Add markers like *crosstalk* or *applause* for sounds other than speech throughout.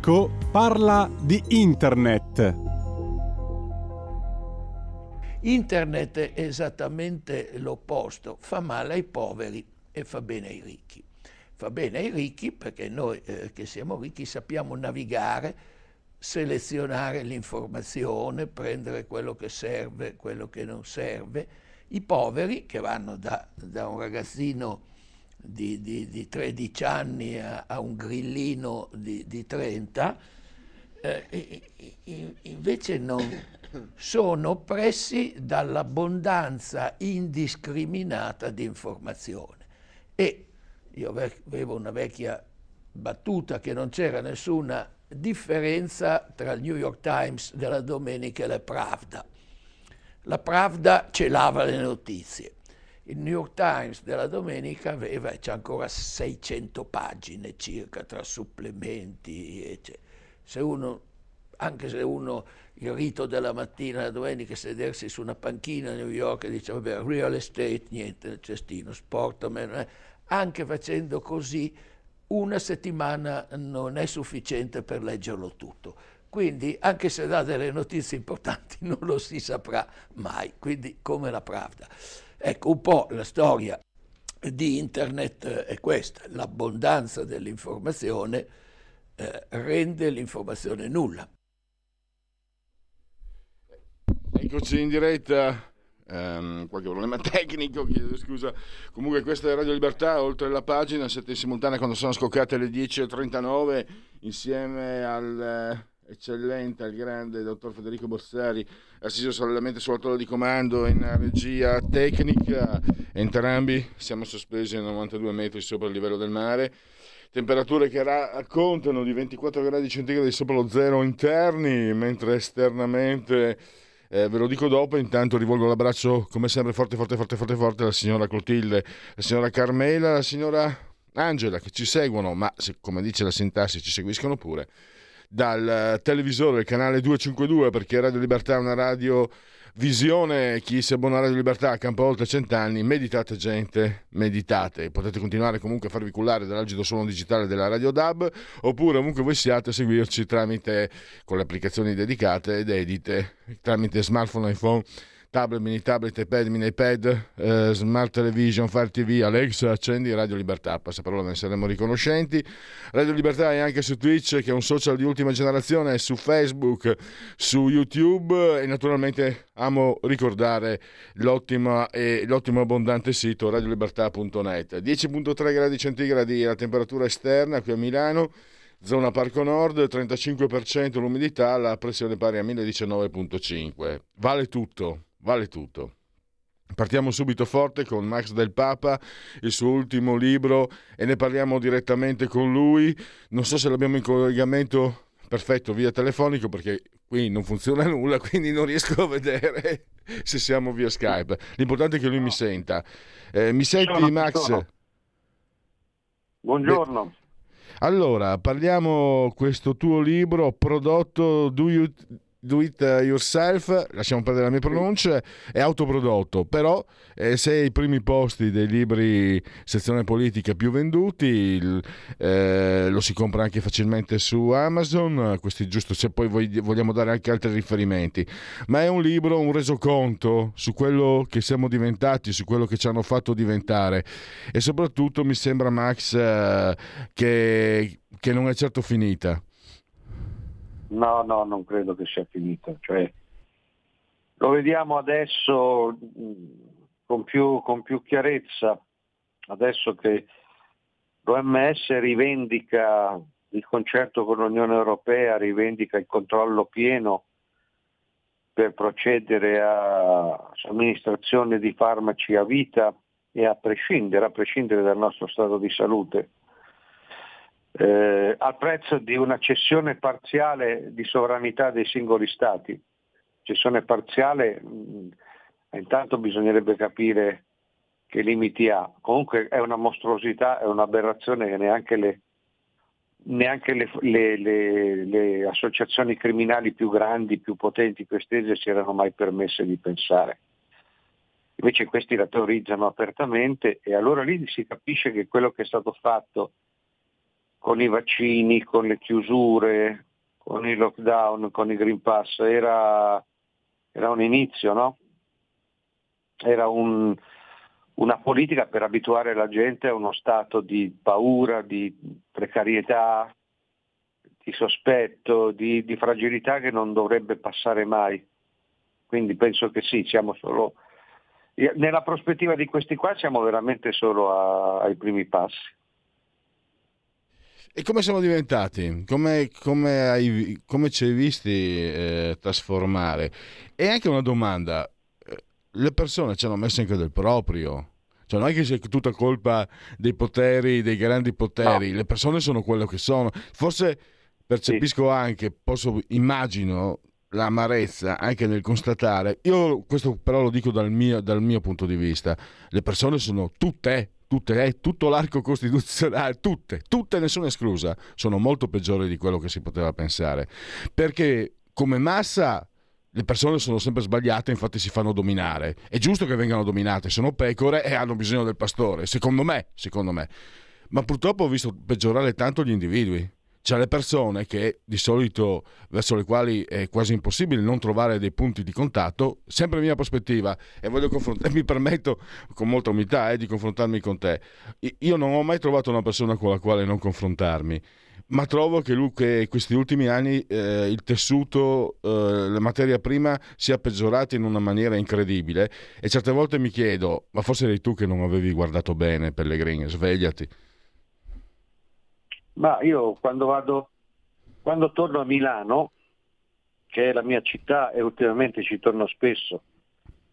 Umberto Eco parla di Internet. Internet è esattamente l'opposto, fa male ai poveri e fa bene ai ricchi. Fa bene ai ricchi perché noi eh, che siamo ricchi sappiamo navigare, selezionare l'informazione, prendere quello che serve, quello che non serve. I poveri che vanno da, da un ragazzino di, di, di 13 anni a, a, un grillino di, di 30, eh, invece non sono oppressi dall'abbondanza indiscriminata di informazione. E io avevo una vecchia battuta che non c'era nessuna differenza tra il New York Times della domenica e la Pravda. La Pravda celava le notizie il New York Times della domenica aveva, c'è ancora 600 pagine circa tra supplementi, eccetera. Se uno, anche se uno il rito della mattina, la domenica, sedersi su una panchina a New York e dice vabbè, real estate, niente nel cestino, sport, meno, anche facendo così una settimana non è sufficiente per leggerlo tutto. Quindi, anche se dà delle notizie importanti, *laughs* non lo si saprà mai, quindi come la Pravda. Ecco, un po' la storia di Internet è questa, l'abbondanza dell'informazione eh, rende l'informazione nulla. Eccoci in diretta, um, qualche problema *laughs* tecnico, chiedo scusa. Comunque questa è Radio Libertà, oltre la pagina, siete in simultanea quando sono scoccate le 10.39 insieme al eccellente al grande dottor Federico Borsari, assiso solamente sulla tolla di comando in regia tecnica. Entrambi siamo sospesi a 92 metri sopra il livello del mare. Temperature che raccontano di 24 gradi centigradi sopra lo zero interni, mentre esternamente, eh, ve lo dico dopo, intanto rivolgo l'abbraccio come sempre forte, forte, forte, forte, forte alla signora Clotilde, la signora Carmela, la signora Angela che ci seguono, ma se, come dice la sintassi ci seguiscono pure dal televisore, il canale 252, perché Radio Libertà è una radio visione. Chi si abbona a Radio Libertà campa oltre cent'anni. Meditate, gente, meditate. Potete continuare comunque a farvi cullare dall'algido suono digitale della Radio DAB, oppure comunque voi siate a seguirci tramite con le applicazioni dedicate ed edite tramite smartphone, iPhone tablet, mini tablet, iPad, mini iPad, eh, smart television, Fire TV, Alexa, accendi Radio Libertà, passaparola ne saremo riconoscenti. Radio Libertà è anche su Twitch, che è un social di ultima generazione, su Facebook, su YouTube e naturalmente amo ricordare l'ottimo e l'ottimo abbondante sito radiolibertà.net. 10.3 gradi centigradi la temperatura esterna qui a Milano zona Parco Nord, 35% l'umidità, la pressione pari a 1019.5. Vale tutto vale tutto. Partiamo subito forte con Max del Papa, il suo ultimo libro e ne parliamo direttamente con lui. Non so se l'abbiamo in collegamento perfetto via telefonico perché qui non funziona *laughs* nulla, quindi non riesco a vedere *laughs* se siamo via Skype. L'importante è che lui mi senta. Eh, mi senti Max? Buongiorno. Beh, allora, parliamo questo tuo libro prodotto Do You do it yourself, lasciamo perdere le mie pronunce, è autoprodotto, però eh, se ai primi posti dei libri sezione politica più venduti, il, eh, lo si compra anche facilmente su Amazon, questi giusto se poi vogliamo dare anche altri riferimenti, ma è un libro, un resoconto su quello che siamo diventati, su quello che ci hanno fatto diventare e soprattutto mi sembra Max eh, che, che non è certo finita. No, no, non credo che sia finita. Cioè, lo vediamo adesso con più, con più chiarezza, adesso che l'OMS rivendica di concerto con l'Unione Europea rivendica il controllo pieno per procedere a somministrazione di farmaci a vita e a prescindere, a prescindere dal nostro stato di salute, eh, al prezzo di una cessione parziale di sovranità dei singoli Stati. Cessione parziale, mh, intanto bisognerebbe capire che limiti ha. Comunque è una mostruosità, è un'aberrazione che neanche le, neanche le, le, le, associazioni criminali più grandi, più potenti, più estese si erano mai permesse di pensare. Invece questi la teorizzano apertamente e allora lì si capisce che quello che è stato fatto con i vaccini, con le chiusure, con i lockdown, con i Green Pass era, era un inizio, no? Era un, una politica per abituare la gente a uno stato di paura, di precarietà, di sospetto, di, di fragilità che non dovrebbe passare mai. Quindi penso che sì, siamo solo... Nella prospettiva di questi qua siamo veramente solo a, ai primi passi. E come siamo diventati? Come, come, hai, come ci hai visti eh, trasformare? E anche una domanda, eh, le persone ci hanno messo anche del proprio. Cioè non è che sia tutta colpa dei poteri, dei grandi poteri, no. le persone sono quello che sono. Forse percepisco sì. anche, posso, immagino, l'amarezza anche nel constatare, io questo però lo dico dal mio, dal mio punto di vista, le persone sono tutte, tutte, eh, tutto l'arco costituzionale, tutte, tutte, nessuna esclusa, sono molto peggiori di quello che si poteva pensare. Perché come massa le persone sono sempre sbagliate, infatti si fanno dominare. È giusto che vengano dominate, sono pecore e hanno bisogno del pastore, secondo me, secondo me. Ma purtroppo ho visto peggiorare tanto gli individui. C'è le persone che di solito verso le quali è quasi impossibile non trovare dei punti di contatto, sempre mia prospettiva, e voglio confrontarmi, *laughs* mi permetto con molta umiltà eh, di confrontarmi con te. Io non ho mai trovato una persona con la quale non confrontarmi ma trovo che, lui, questi ultimi anni eh, il tessuto, eh, la materia prima sia peggiorata in una maniera incredibile e certe volte mi chiedo, ma forse eri tu che non avevi guardato bene Pellegrini, svegliati. Ma io quando vado, quando torno a Milano, che è la mia città e ultimamente ci torno spesso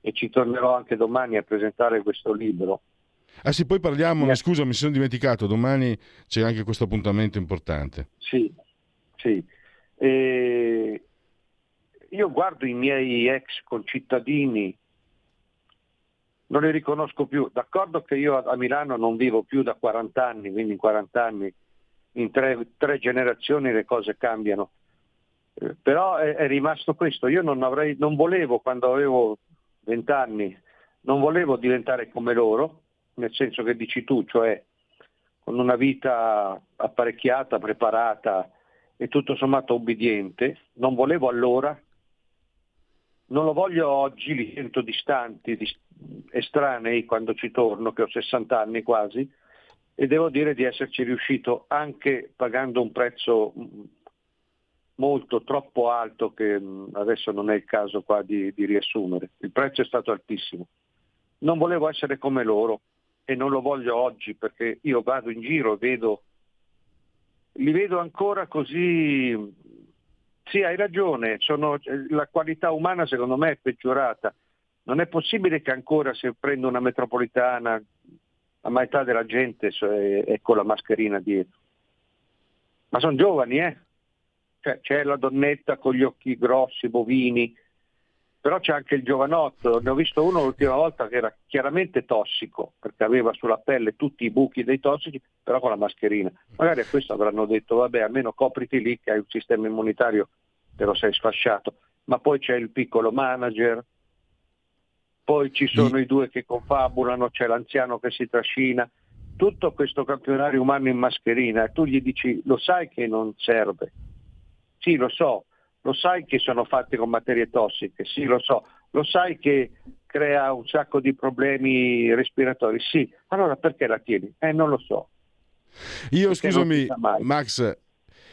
e ci tornerò anche domani a presentare questo libro, Ah sì, poi parliamo, yeah. scusa mi sono dimenticato, domani c'è anche questo appuntamento importante. Sì, sì. E io guardo i miei ex concittadini, non li riconosco più. D'accordo che io a Milano non vivo più da 40 anni, quindi in 40 anni, in tre, tre generazioni le cose cambiano. Eh, però è, è, rimasto questo. Io non, avrei, non volevo, quando avevo 20 anni, non volevo diventare come loro, nel senso che dici tu, cioè con una vita apparecchiata, preparata e tutto sommato obbediente, non volevo allora, non lo voglio oggi, li sento distanti, estranei quando ci torno, che ho 60 anni quasi, e devo dire di esserci riuscito anche pagando un prezzo molto, troppo alto che adesso non è il caso qua di, di riassumere. Il prezzo è stato altissimo. Non volevo essere come loro, e non lo voglio oggi perché io vado in giro e vedo, li vedo ancora così, sì hai ragione, sono, la qualità umana secondo me è peggiorata. Non è possibile che ancora se prendo una metropolitana la metà della gente è con la mascherina dietro. Ma sono giovani, eh? Cioè, c'è la donnetta con gli occhi grossi, bovini, però c'è anche il giovanotto, ne ho visto uno l'ultima volta che era chiaramente tossico, perché aveva sulla pelle tutti i buchi dei tossici, però con la mascherina. Magari a questo avranno detto, vabbè, almeno copriti lì che hai un sistema immunitario, te lo sei sfasciato. Ma poi c'è il piccolo manager, poi ci sono i due che confabulano, c'è l'anziano che si trascina, tutto questo campionario umano in mascherina tu gli dici, lo sai che non serve? Sì, lo so, lo sai che sono fatti con materie tossiche, sì lo so, lo sai che crea un sacco di problemi respiratori, sì, allora perché la tieni? Eh, non lo so. Io perché scusami, Max,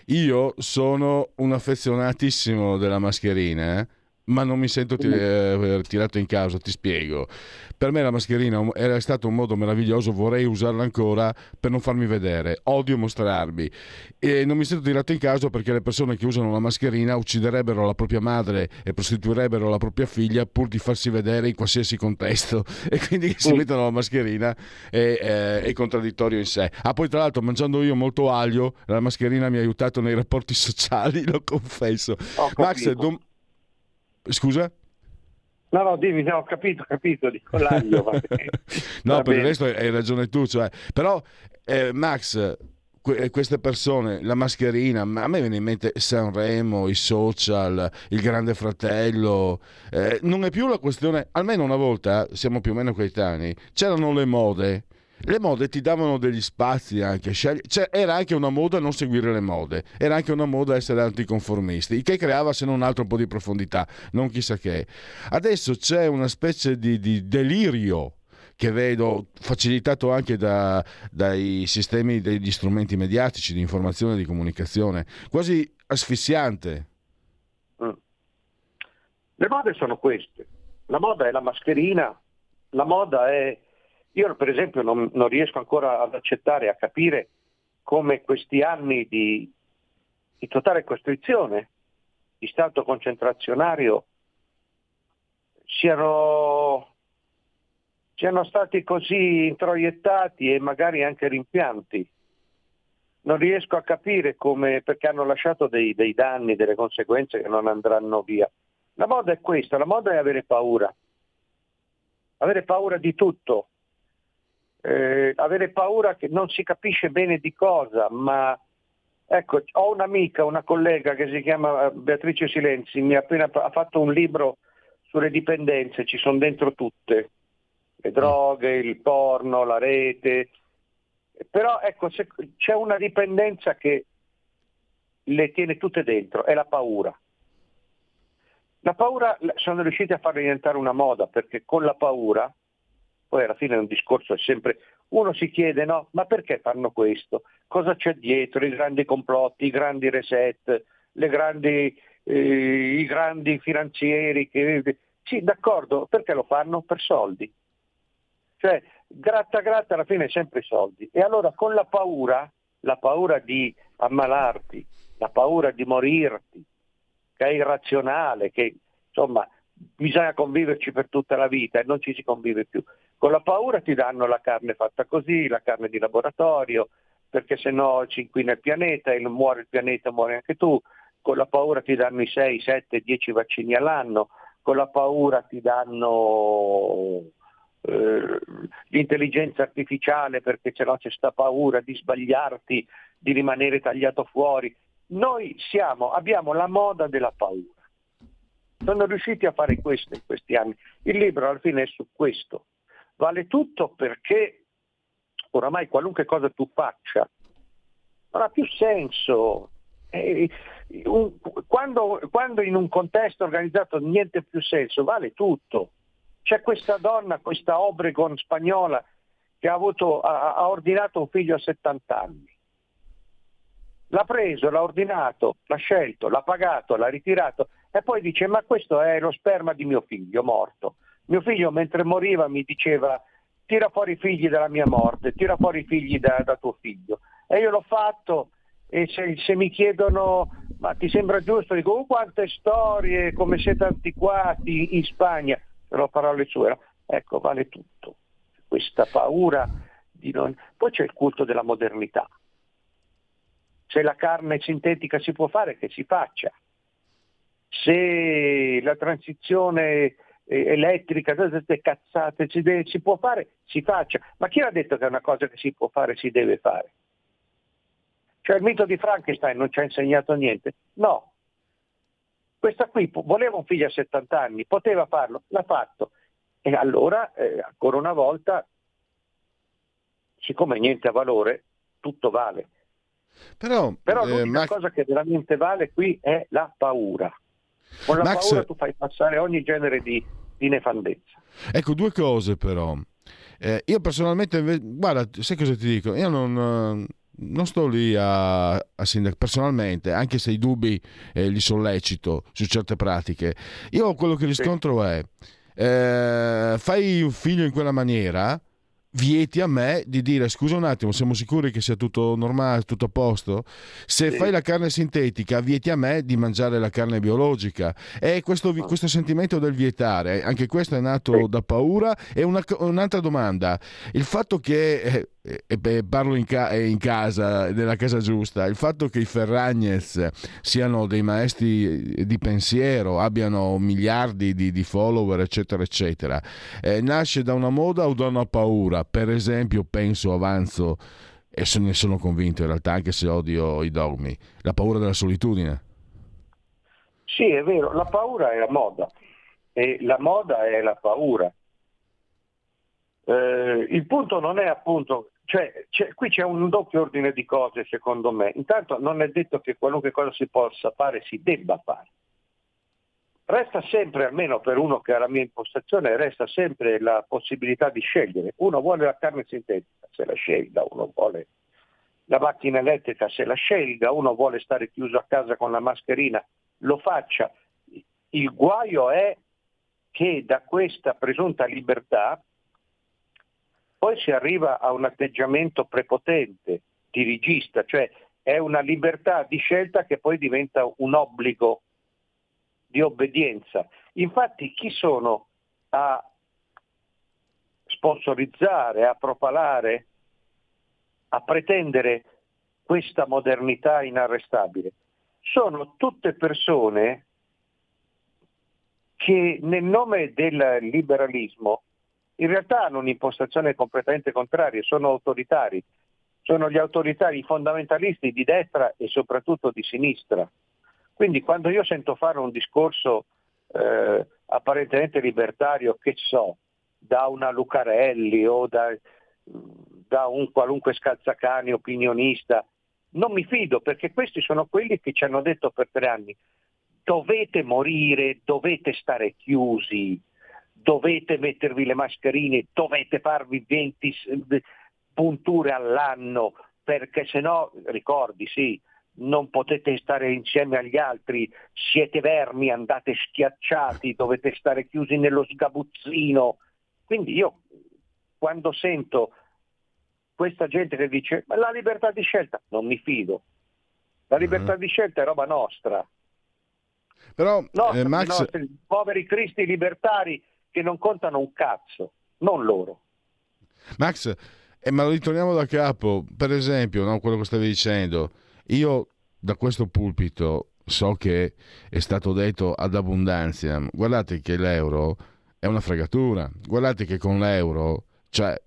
io sono un affezionatissimo della mascherina, eh? Ma non mi sento ti- eh, tirato in causa, ti spiego. Per me la mascherina era stato un modo meraviglioso, vorrei usarla ancora per non farmi vedere, odio mostrarmi e non mi sento tirato in causa perché le persone che usano la mascherina ucciderebbero la propria madre e prostituirebbero la propria figlia pur di farsi vedere in qualsiasi contesto *laughs* e quindi si mettono la mascherina è, è, è contraddittorio in sé. Ah poi tra l'altro mangiando io molto aglio, la mascherina mi ha aiutato nei rapporti *laughs* sociali, lo confesso. Max, dom- Scusa? No, no, dimmi, no, ho capito, ho capito, dico l'aglio. *laughs* no, per bene. il resto hai ragione tu, cioè, però eh, Max, que- queste persone, la mascherina, a me viene in mente Sanremo, i social, il grande fratello, eh, non è più la questione, almeno una volta, siamo più o meno coetanei, c'erano le mode, le mode ti davano degli spazi anche, cioè, era anche una moda non seguire le mode, era anche una moda essere anticonformisti, il che creava se non altro un po' di profondità, non chissà che. Adesso c'è una specie di, di delirio che vedo facilitato anche da, dai sistemi degli strumenti mediatici di informazione e di comunicazione, quasi asfissiante. Mm. Le mode sono queste, la moda è la mascherina, la moda è io per esempio non, non riesco ancora ad accettare, a capire come questi anni di, di totale costrizione, di stato concentrazionario, siano, siano stati così introiettati e magari anche rimpianti. Non riesco a capire come, perché hanno lasciato dei, dei danni, delle conseguenze che non andranno via. La moda è questa, la moda è avere paura, avere paura di tutto, eh, avere paura che non si capisce bene di cosa, ma ecco, ho un'amica, una collega che si chiama Beatrice Silenzi, mi ha appena ha fatto un libro sulle dipendenze, ci sono dentro tutte, le droghe, il porno, la rete, però ecco, c'è una dipendenza che le tiene tutte dentro, è la paura. La paura sono riusciti a farla diventare una moda perché con la paura poi alla fine un discorso è sempre, uno si chiede no, ma perché fanno questo? Cosa c'è dietro? I grandi complotti, i grandi reset, grandi, eh, i grandi finanzieri che... Sì, d'accordo, perché lo fanno? Per soldi. Cioè, gratta gratta alla fine sempre soldi. E allora con la paura, la paura di ammalarti, la paura di morirti, che è irrazionale, che insomma bisogna conviverci per tutta la vita e non ci si convive più. Con la paura ti danno la carne fatta così, la carne di laboratorio, perché se no ci inquina il pianeta e muore il pianeta, muore anche tu. Con la paura ti danno i 6, 7, 10 vaccini all'anno, con la paura ti danno eh, l'intelligenza artificiale perché ce l'ho, c'è sta paura di sbagliarti, di rimanere tagliato fuori. Noi siamo, abbiamo la moda della paura. Sono riusciti a fare questo in questi anni. Il libro alla fine è su questo. Vale tutto perché oramai qualunque cosa tu faccia non ha più senso. quando, quando in un contesto organizzato niente più senso, vale tutto. C'è questa donna, questa Obregon spagnola, che ha, avuto, ha, ha ordinato un figlio a 70 anni l'ha preso, l'ha ordinato, l'ha scelto, l'ha pagato, l'ha ritirato e poi dice ma questo è lo sperma di mio figlio morto. Mio figlio mentre moriva mi diceva tira fuori i figli dalla mia morte, tira fuori i figli da, da tuo figlio. E io l'ho fatto e se, se, mi chiedono ma ti sembra giusto, dico oh, quante storie, come siete antiquati in Spagna, sono parole sue, no? ecco vale tutto. Questa paura di non... Poi c'è il culto della modernità. Se la carne sintetica si può fare, che si faccia se la transizione elettrica, tutte queste cazzate si, deve, si può fare, si faccia. Ma chi ha detto che è una cosa che si può fare, si deve fare? Cioè il mito di Frankenstein non ci ha insegnato niente? No. Questa qui voleva un figlio a 70 anni, poteva farlo, l'ha fatto. E allora, eh, ancora una volta, siccome niente ha valore, tutto vale. Però, Però eh, l'unica ma... cosa che veramente vale qui è la paura. Con la Max... paura tu fai passare ogni genere di, di nefandezza. Ecco, due cose però. Eh, io personalmente, guarda, sai cosa ti dico? Io non, non sto lì a, a sindac- personalmente, anche se i dubbi eh, li sollecito su certe pratiche, io quello che riscontro è eh, fai un figlio in quella maniera, vieti a me di dire scusa un attimo, siamo sicuri che sia tutto normale, tutto a posto? Se sì. fai la carne sintetica, vieti a me di mangiare la carne biologica. E questo, ah. questo sentimento del vietare, anche questo è nato sì. da paura. E una, un'altra domanda, il fatto che... E parlo in, ca- in, casa, nella casa giusta, il fatto che i Ferragnez siano dei maestri di pensiero, abbiano miliardi di, di follower, eccetera, eccetera, eh, nasce da una moda o da una paura? Per esempio, penso, avanzo, e se ne sono convinto in realtà, anche se odio i dogmi, la paura della solitudine. Sì, è vero, la paura è la moda e la moda è la paura. Eh, il punto non è appunto cioè, c'è, qui c'è un doppio ordine di cose secondo me. Intanto non è detto che qualunque cosa si possa fare si debba fare. Resta sempre, almeno per uno che ha la mia impostazione, resta sempre la possibilità di scegliere. Uno vuole la carne sintetica, se la scelga, uno vuole la macchina elettrica, se la scelga, uno vuole stare chiuso a casa con la mascherina, lo faccia. Il guaio è che da questa presunta libertà poi si arriva a un atteggiamento prepotente, dirigista, cioè è una libertà di scelta che poi diventa un obbligo di obbedienza. Infatti chi sono a sponsorizzare, a propalare, a pretendere questa modernità inarrestabile? Sono tutte persone che nel nome del liberalismo in realtà hanno un'impostazione completamente contraria, sono autoritari, sono gli autoritari fondamentalisti di destra e soprattutto di sinistra. Quindi quando io sento fare un discorso eh, apparentemente libertario, che so, da una Lucarelli o da, da un qualunque scalzacani opinionista, non mi fido perché questi sono quelli che ci hanno detto per tre anni dovete morire, dovete stare chiusi, dovete mettervi le mascherine, dovete farvi 20 punture all'anno, perché se no, ricordi, sì, non potete stare insieme agli altri, siete vermi, andate schiacciati, dovete stare chiusi nello sgabuzzino. Quindi io quando sento questa gente che dice ma la libertà di scelta, non mi fido. La libertà uh-huh. di scelta è roba nostra. Però nostra, eh, Max... nostri poveri cristi libertari che non contano un cazzo, non loro. Max, eh, ma ritorniamo da capo, per esempio, no, quello che stavi dicendo, io da questo pulpito so che è stato detto ad abbondanza, guardate che l'euro è una fregatura, guardate che con l'euro cioè,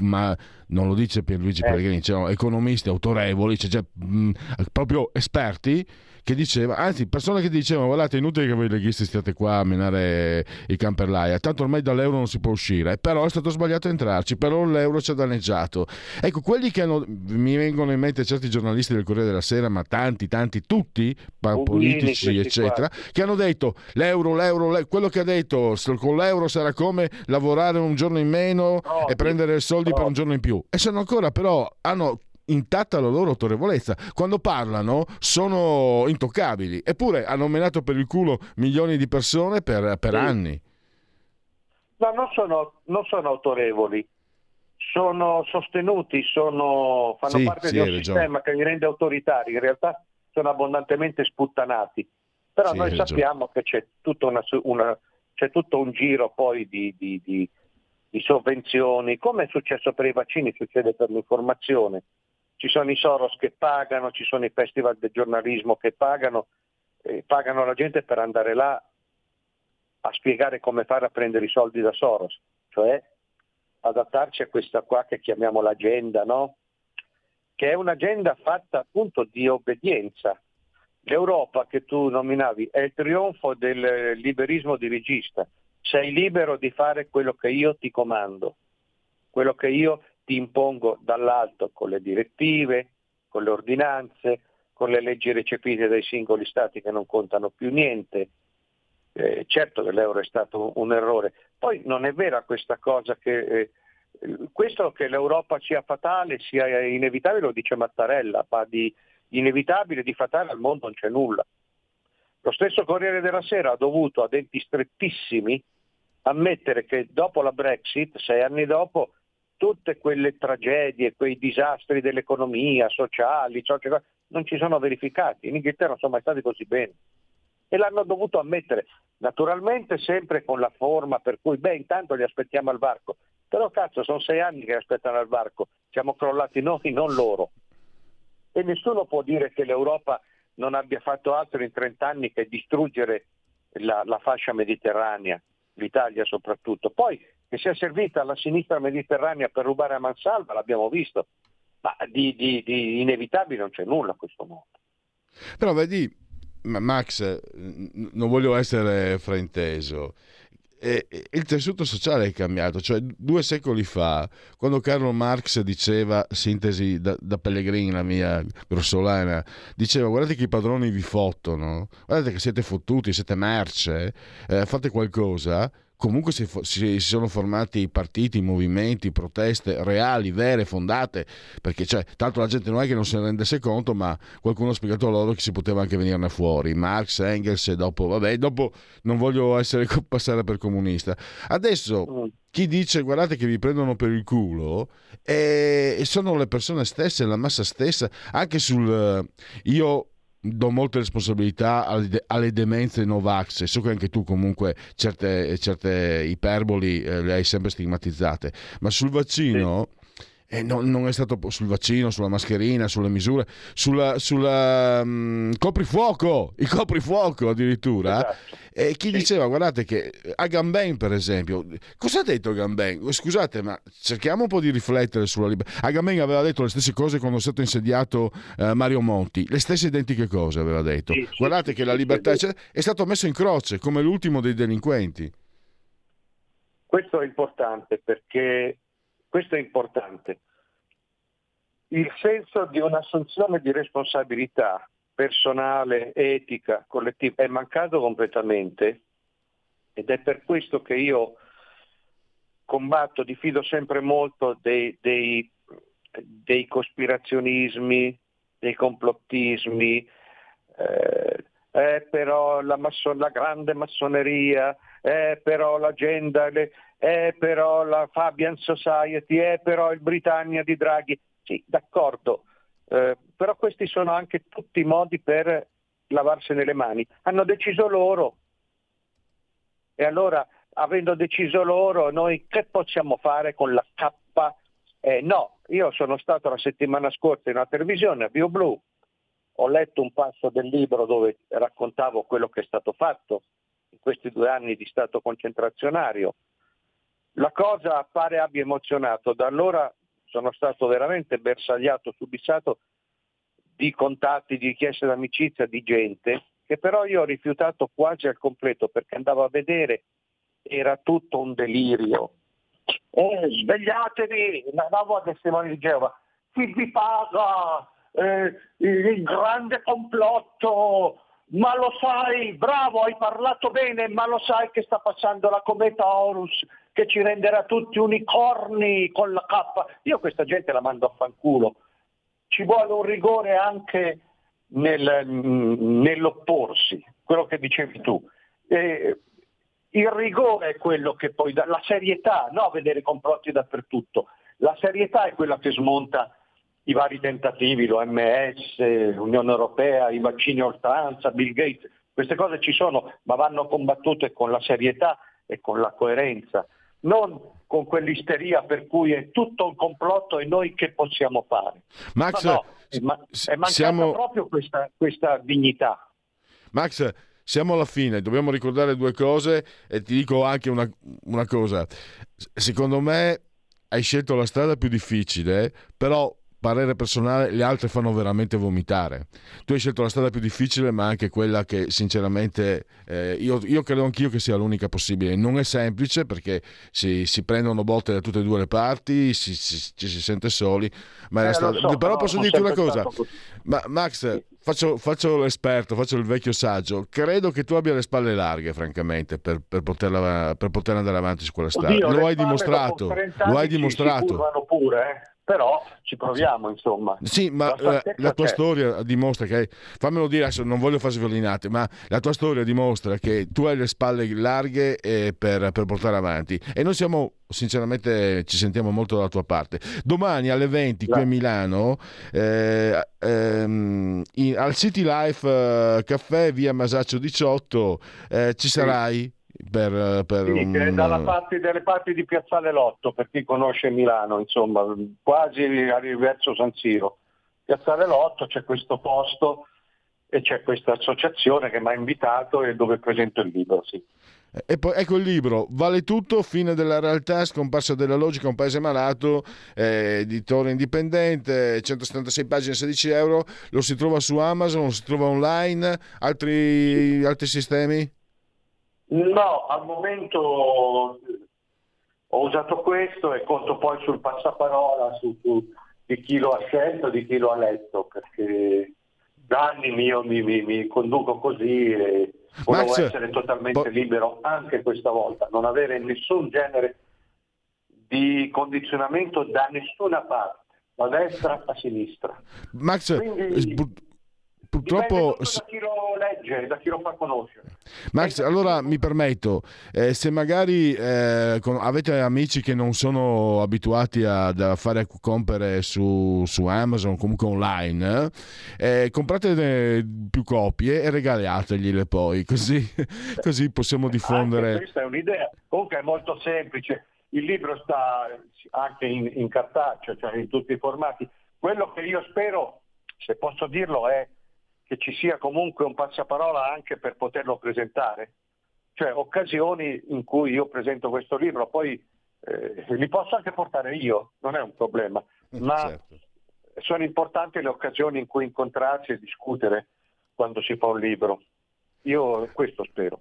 ma non lo dice Pierluigi eh. Pellegrini, c'erano economisti autorevoli, cioè, cioè, mh, proprio esperti che diceva, anzi persone che dicevano guardate è inutile che voi leghisti stiate qua a menare i camperlaia, tanto ormai dall'euro non si può uscire, però è stato sbagliato entrarci, però l'euro ci ha danneggiato. Ecco, quelli che hanno, mi vengono in mente certi giornalisti del Corriere della Sera, ma tanti, tanti, tutti, politici eccetera, qua. che hanno detto l'euro, l'euro, l'euro, quello che ha detto con l'euro sarà come lavorare un giorno in meno oh, e prendere soldi oh. per un giorno in più. E sono ancora però hanno intatta la loro autorevolezza. Quando parlano sono intoccabili, eppure hanno menato per il culo milioni di persone per, per sì. anni. No, non sono, non sono, autorevoli, sono sostenuti, sono, fanno sì, parte sì, di un sistema che li rende autoritari, in realtà sono abbondantemente sputtanati. Però noi sappiamo che c'è, una, una, c'è, tutto un giro poi di, di, di, di sovvenzioni, come è successo per i vaccini, succede per l'informazione ci sono i Soros che pagano, ci sono i festival del giornalismo che pagano, eh, pagano la gente per andare là a spiegare come fare a prendere i soldi da Soros, cioè adattarci a questa qua che chiamiamo l'agenda, no? che è un'agenda fatta appunto di obbedienza. L'Europa che tu nominavi è il trionfo del liberismo dirigista, sei libero di fare quello che io ti comando, quello che io ti impongo dall'alto con le direttive, con le ordinanze, con le leggi recepite dai singoli stati che non contano più niente. Eh, certo che l'euro è stato un errore. Poi non è vera questa cosa che eh, questo che l'Europa sia fatale, sia inevitabile, lo dice Mattarella, ma di inevitabile, di fatale al mondo non c'è nulla. Lo stesso Corriere della Sera ha dovuto a denti strettissimi ammettere che dopo la Brexit, sei anni dopo, tutte quelle tragedie, quei disastri dell'economia, sociali, non ci sono verificati. In Inghilterra non sono mai stati così bene. E l'hanno dovuto ammettere, naturalmente sempre con la forma per cui, beh, intanto li aspettiamo al varco. Però cazzo, sono sei anni che aspettano al varco, siamo crollati noi, non loro. E nessuno può dire che l'Europa non abbia fatto altro in 30 anni che distruggere la, la fascia mediterranea, l'Italia soprattutto. Poi che sia servita alla sinistra mediterranea per rubare a mansalva, l'abbiamo visto, ma di, di, di inevitabile non c'è nulla a questo mondo. Però vedi, Max, non voglio essere frainteso, il tessuto sociale è cambiato, cioè due secoli fa, quando Carlo Marx diceva, sintesi da, da Pellegrini, la mia grossolana, diceva guardate che i padroni vi fottono, guardate che siete fottuti, siete merce, eh, fate qualcosa, comunque si, si, sono formati partiti, movimenti, proteste reali, vere, fondate, perché cioè, tanto la gente non è che non se ne rendesse conto, ma qualcuno ha spiegato loro che si poteva anche venirne fuori, Marx, Engels e dopo, vabbè, dopo non voglio essere, passare per comunista. Adesso mm. chi dice guardate che vi prendono per il culo e, e sono le persone stesse, la massa stessa, anche sul... Io do molte responsabilità alle, demenze Novax so che anche tu comunque certe, certe iperboli eh, le hai sempre stigmatizzate. Ma sul vaccino sì eh, non, non, è stato sul vaccino, sulla mascherina, sulle misure, sulla, sulla um, coprifuoco, il coprifuoco addirittura. Esatto. E chi sì. diceva, guardate che Agamben per esempio, cosa ha detto Agamben? Scusate, ma cerchiamo un po' di riflettere sulla libertà. Agamben aveva detto le stesse cose quando è stato insediato eh, Mario Monti, le stesse identiche cose aveva detto. Sì, guardate sì, che la libertà è stato messo in croce come l'ultimo dei delinquenti. Questo è importante perché questo è importante. Il senso di un'assunzione di responsabilità personale, etica, collettiva è mancato completamente ed è per questo che io combatto, diffido sempre molto dei, dei, dei cospirazionismi, dei complottismi, eh, eh, però la, masso- la, grande massoneria, eh, però l'agenda, le, eh, però la Fabian Society, eh, però il Britannia di Draghi. Sì, d'accordo, eh, però questi sono anche tutti modi per lavarsene le mani. Hanno deciso loro. E allora, avendo deciso loro, noi che possiamo fare con la K? Eh, no, io sono stato la settimana scorsa in una televisione a Bio Blu, ho letto un passo del libro dove raccontavo quello che è stato fatto in questi due anni di stato concentrazionario. La cosa pare abbia emozionato, da allora sono stato veramente bersagliato, subissato di contatti, di richieste d'amicizia di gente che però io ho rifiutato quasi al completo perché andavo a vedere, era tutto un delirio. Eh, svegliatevi, andavo a testimoni di Geova, chi vi paga? eh, il grande complotto, ma lo sai, bravo, hai parlato bene, ma lo sai che sta passando la cometa Horus che ci renderà tutti unicorni con la K. Io questa gente la mando a fanculo. Ci vuole un rigore anche nel, nell'opporsi, quello che dicevi tu. Eh, il rigore è quello che poi dà, la serietà, no vedere complotti dappertutto, la serietà è quella che smonta i vari tentativi, l'OMS, l'Unione Europea, i vaccini a oltranza, Bill Gates, queste cose ci sono, ma vanno combattute con la serietà e con la coerenza, non con quell'isteria per cui è tutto un complotto e noi che possiamo fare. Max, no, è, ma- è mancata siamo... proprio questa, questa dignità. Max, siamo alla fine, dobbiamo ricordare due cose e ti dico anche una, una cosa. Secondo me hai scelto la strada più difficile, però parere personale, le altre fanno veramente vomitare. Tu hai scelto la strada più difficile, ma anche quella che sinceramente eh, io, io, credo anch'io che sia l'unica possibile. Non è semplice perché si, si prendono botte da tutte e due le parti, ci si, si, si, sente soli, ma è la eh, strada. So, Però posso dirti una cosa, ma, Max, faccio, faccio, l'esperto, faccio il vecchio saggio. Credo che tu abbia le spalle larghe, francamente, per, per, poterla, per poter andare avanti su quella strada. Oddio, lo hai dimostrato. Lo hai dimostrato. pure, eh? Però ci proviamo insomma. Sì, ma la, eh, la tua c'è. storia dimostra che, fammelo dire adesso, non voglio fare sviolinate, ma la tua storia dimostra che tu hai le spalle larghe eh, per, per, portare avanti e noi siamo, sinceramente, ci sentiamo molto dalla tua parte. Domani alle 20 qui a Milano, eh, ehm, in, al City Life eh, Caffè, via Masaccio 18, eh, ci sarai? Per, per sì, un... dalla parte, dalle parti di Piazzale Lotto, per chi conosce Milano, insomma, quasi verso San Siro. Piazzale Lotto c'è questo posto e c'è questa associazione che mi ha invitato e dove presento il libro, sì. E poi ecco il libro, Vale tutto, fine della realtà, scomparsa della logica, un paese malato, eh, editore indipendente, 176 pagine, 16 euro, lo si trova su Amazon, lo si trova online, altri, altri sistemi? No, al momento ho usato questo e conto poi sul passaparola su, su, di chi lo ha scelto, di chi lo ha letto, perché da anni io mi, mi, mi conduco così e volevo Max, essere totalmente po- libero anche questa volta, non avere nessun genere di condizionamento da nessuna parte, da destra a sinistra. Max, Quindi, purtroppo... Da chi lo legge, da chi lo fa conoscere. Max, allora mi permetto, eh, se magari eh, con, avete amici che non sono abituati a, a fare compere su, su Amazon, comunque online, eh, comprate più copie e regalategliele poi, *laughs* così, così possiamo diffondere... Anche questa è un'idea, comunque è molto semplice. Il libro sta anche in, in cartaceo, cioè in tutti i formati. Quello che io spero, se posso dirlo, è che ci sia comunque un passaparola anche per poterlo presentare. Cioè occasioni in cui io presento questo libro, poi eh, li posso anche portare io, non è un problema, mm, ma certo. sono importanti le occasioni in cui incontrarsi e discutere quando si fa un libro. Io questo spero.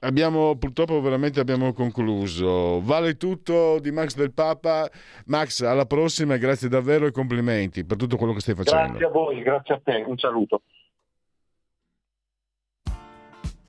Abbiamo purtroppo veramente abbiamo concluso. Vale tutto di Max del Papa. Max, alla prossima e grazie davvero e complimenti per tutto quello che stai facendo. Grazie a voi, grazie a te. Un saluto.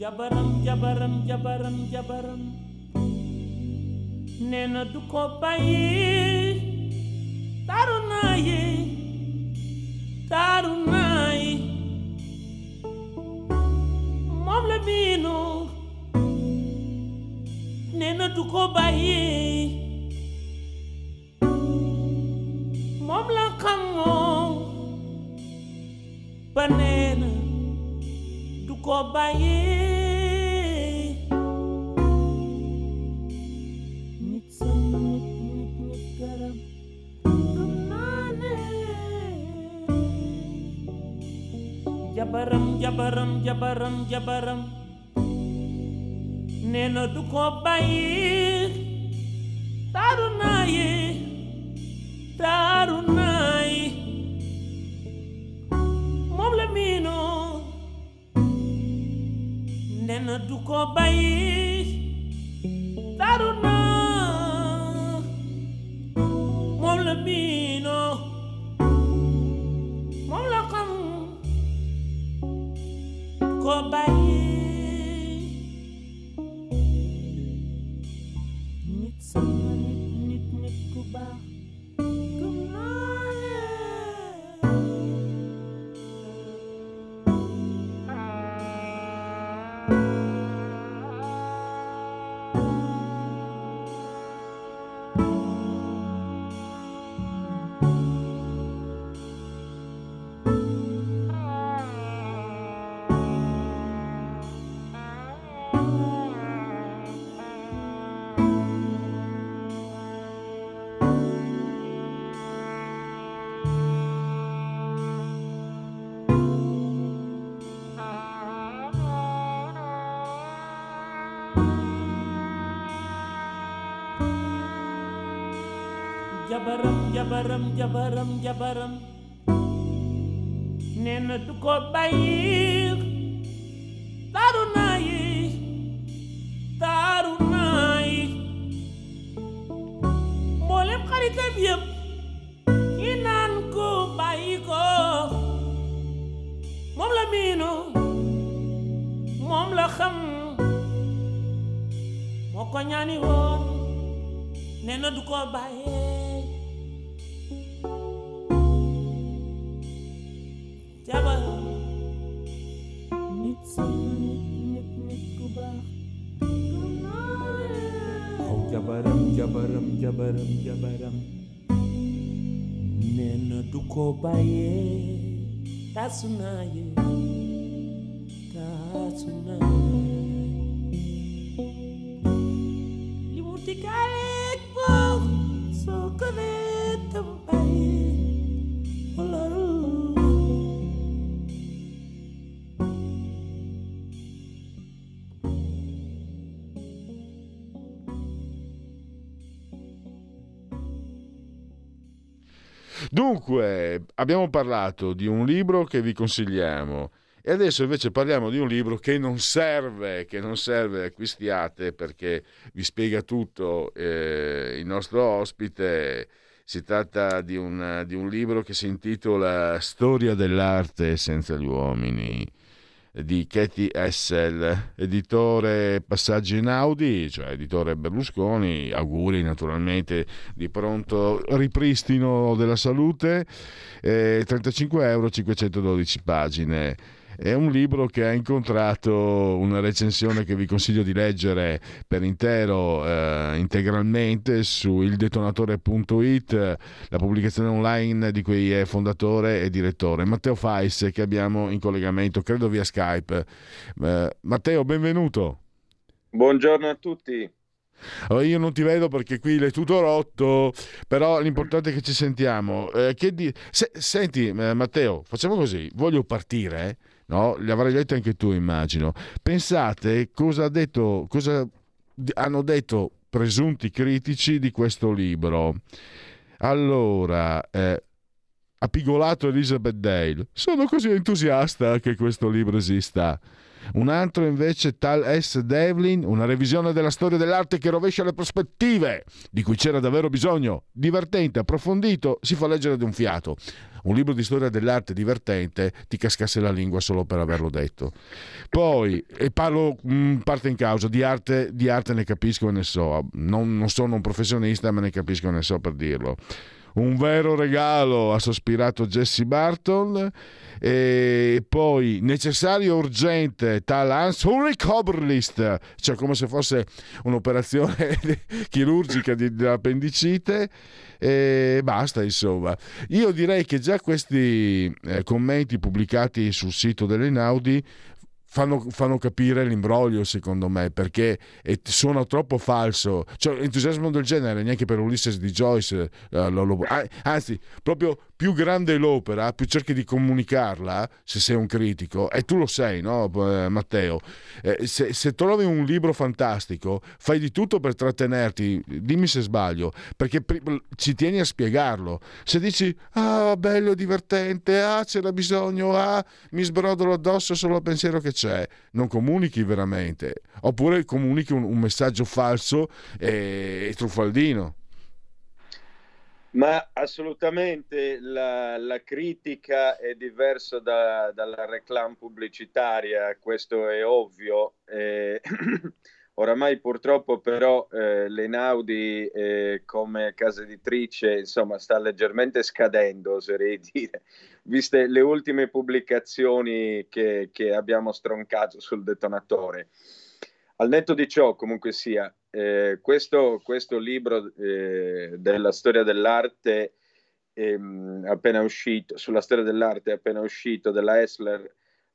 Jabaram jabaram jabaram jabaram. Nee na du ko bàyyi taaru naa yi taaru naa yi moom la miinu nee na du ko bàyyi moom la xamoo ba nee du ko jabaram jabaram jabaram yabaram. Neno duko bayi tarunai tarunai moblemino neno duko bayi jabaram jabaram jabaram jabaram nee na du ko bàyyi taaru naa yi taaru naa yi mboolem xaritam ko bàyyi ko moom la miinu moom la xam moo ko ñaani woon du ko bàyyee jabaram jabaram. Neno tuko baye tatsunaye tatsunaye libutikale Dunque, abbiamo parlato di un libro che vi consigliamo e adesso invece parliamo di un libro che non serve, che non serve, acquistiate perché vi spiega tutto eh, il nostro ospite. Si tratta di un, di un libro che si intitola Storia dell'arte senza gli uomini di Katie Essel, editore Passaggi in Audi, cioè editore Berlusconi, auguri naturalmente di pronto ripristino della salute, eh, 35 euro, 512 pagine. È un libro che ha incontrato una recensione che vi consiglio di leggere per intero, eh, integralmente su ildetonatore.it, la pubblicazione online di cui è fondatore e direttore. Matteo Fais, che abbiamo in collegamento, credo via Skype. Eh, Matteo, benvenuto. Buongiorno a tutti. Allora, io non ti vedo perché qui l'è tutto rotto, però l'importante è che ci sentiamo. Eh, che di... Se, senti, eh, Matteo, facciamo così, voglio partire, eh? No? Li avrai letti anche tu, immagino. Pensate cosa, ha detto, cosa hanno detto presunti critici di questo libro. Allora, eh, ha pigolato Elizabeth Dale. Sono così entusiasta che questo libro esista. Un altro invece tal S. Devlin, una revisione della storia dell'arte che rovescia le prospettive, di cui c'era davvero bisogno, divertente, approfondito, si fa leggere di un fiato. Un libro di storia dell'arte divertente ti cascasse la lingua solo per averlo detto. Poi, e parlo mh, parte in causa, di arte, di arte ne capisco e ne so, non, non sono un professionista ma ne capisco e ne so per dirlo. Un vero regalo, ha sospirato Jesse Barton. E poi necessario urgente, tal Hans Ulrich Oberlist, cioè come se fosse un'operazione *laughs* chirurgica di, dell'appendicite. E basta, insomma. Io direi che già questi eh, commenti pubblicati sul sito dell'Enaudi fanno, fanno, capire l'imbroglio, secondo me, perché suona troppo falso. Cioè, entusiasmo del genere, neanche per Ulysses di Joyce, eh, lo, lo, anzi, proprio più grande l'opera, più cerchi di comunicarla, se sei un critico, e tu lo sei, no, Matteo? Eh, se, se, trovi un libro fantastico, fai di tutto per trattenerti, dimmi se sbaglio, perché ci tieni a spiegarlo. Se dici, ah, bello, divertente, ah, c'era bisogno, ah, mi sbrodolo addosso solo al pensiero che c'è, non comunichi veramente, oppure comunichi un, un messaggio falso e, e truffaldino. Ma assolutamente la, la critica è diversa da, dalla reclame pubblicitaria, questo è ovvio. Eh, *clears throat* oramai purtroppo però eh, l'Enaudi eh, come casa editrice insomma, sta leggermente scadendo, oserei *laughs* dire, viste le ultime pubblicazioni che, che abbiamo stroncato sul detonatore. Al netto di ciò, comunque sia, eh, questo, questo, libro eh, della storia dell'arte ehm, appena uscito, sulla storia dell'arte appena uscito della Essler,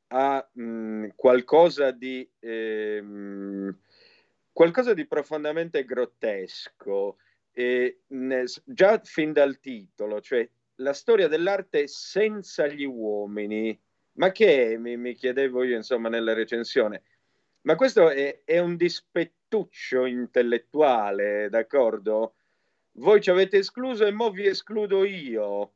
ha mh, qualcosa, di, ehm, qualcosa di profondamente grottesco. E, ne, già fin dal titolo, cioè la storia dell'arte senza gli uomini. Ma che è? Mi, mi chiedevo io, insomma, nella recensione. Ma questo è, è un dispetto cartuccio intellettuale, d'accordo? Voi ci avete escluso e mo vi escludo io.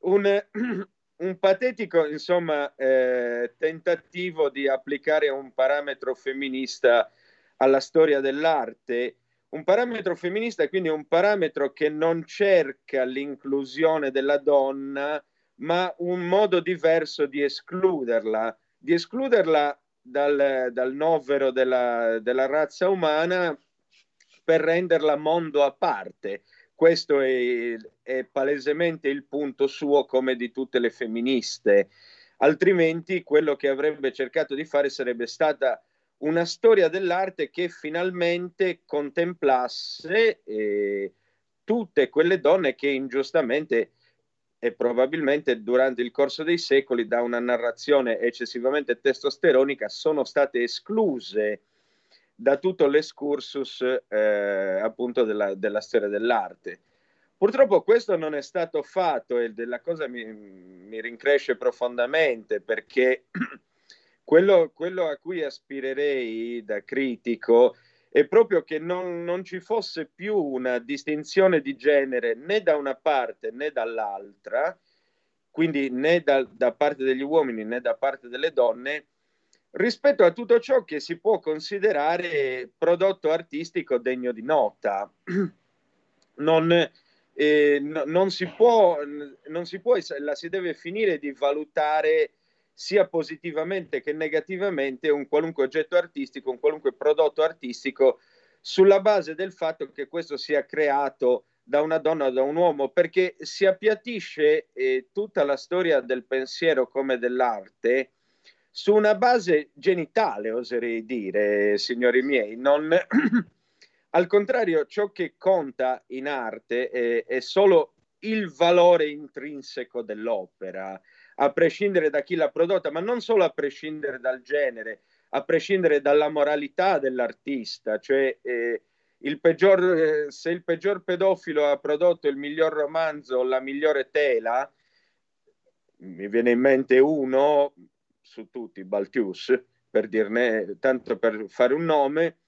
Un, *clears throat* un patetico, insomma, eh, tentativo di applicare un parametro femminista alla storia dell'arte. Un parametro femminista è quindi un parametro che non cerca l'inclusione della donna, ma un modo diverso di escluderla, di escluderla dal, dal novero della, della razza umana per renderla mondo a parte. Questo è, è, palesemente il punto suo come di tutte le femministe. Altrimenti quello che avrebbe cercato di fare sarebbe stata una storia dell'arte che finalmente contemplasse eh, tutte quelle donne che ingiustamente e probabilmente durante il corso dei secoli da una narrazione eccessivamente testosteronica sono state escluse da tutto l'escursus eh, appunto della, della, storia dell'arte. Purtroppo questo non è stato fatto e della cosa mi, mi rincresce profondamente perché *clears throat* quello, quello a cui aspirerei da critico è proprio che non, non, ci fosse più una distinzione di genere né da una parte né dall'altra, quindi né da, da parte degli uomini né da parte delle donne, rispetto a tutto ciò che si può considerare prodotto artistico degno di nota. *clears throat* Non, eh, no, non, si può, non si può, la si deve finire di valutare sia positivamente che negativamente un qualunque oggetto artistico, un qualunque prodotto artistico sulla base del fatto che questo sia creato da una donna o da un uomo, perché si appiattisce eh, tutta la storia del pensiero come dell'arte su una base genitale, oserei dire, signori miei. Non... *clears throat* Al contrario, ciò che conta in arte è, è solo il valore intrinseco dell'opera a prescindere da chi l'ha prodotta, ma non solo a prescindere dal genere, a prescindere dalla moralità dell'artista, cioè eh, il peggior, eh, se il peggior pedofilo ha prodotto il miglior romanzo, la migliore tela, mi viene in mente uno su tutti, Baltius, per dirne tanto per fare un nome,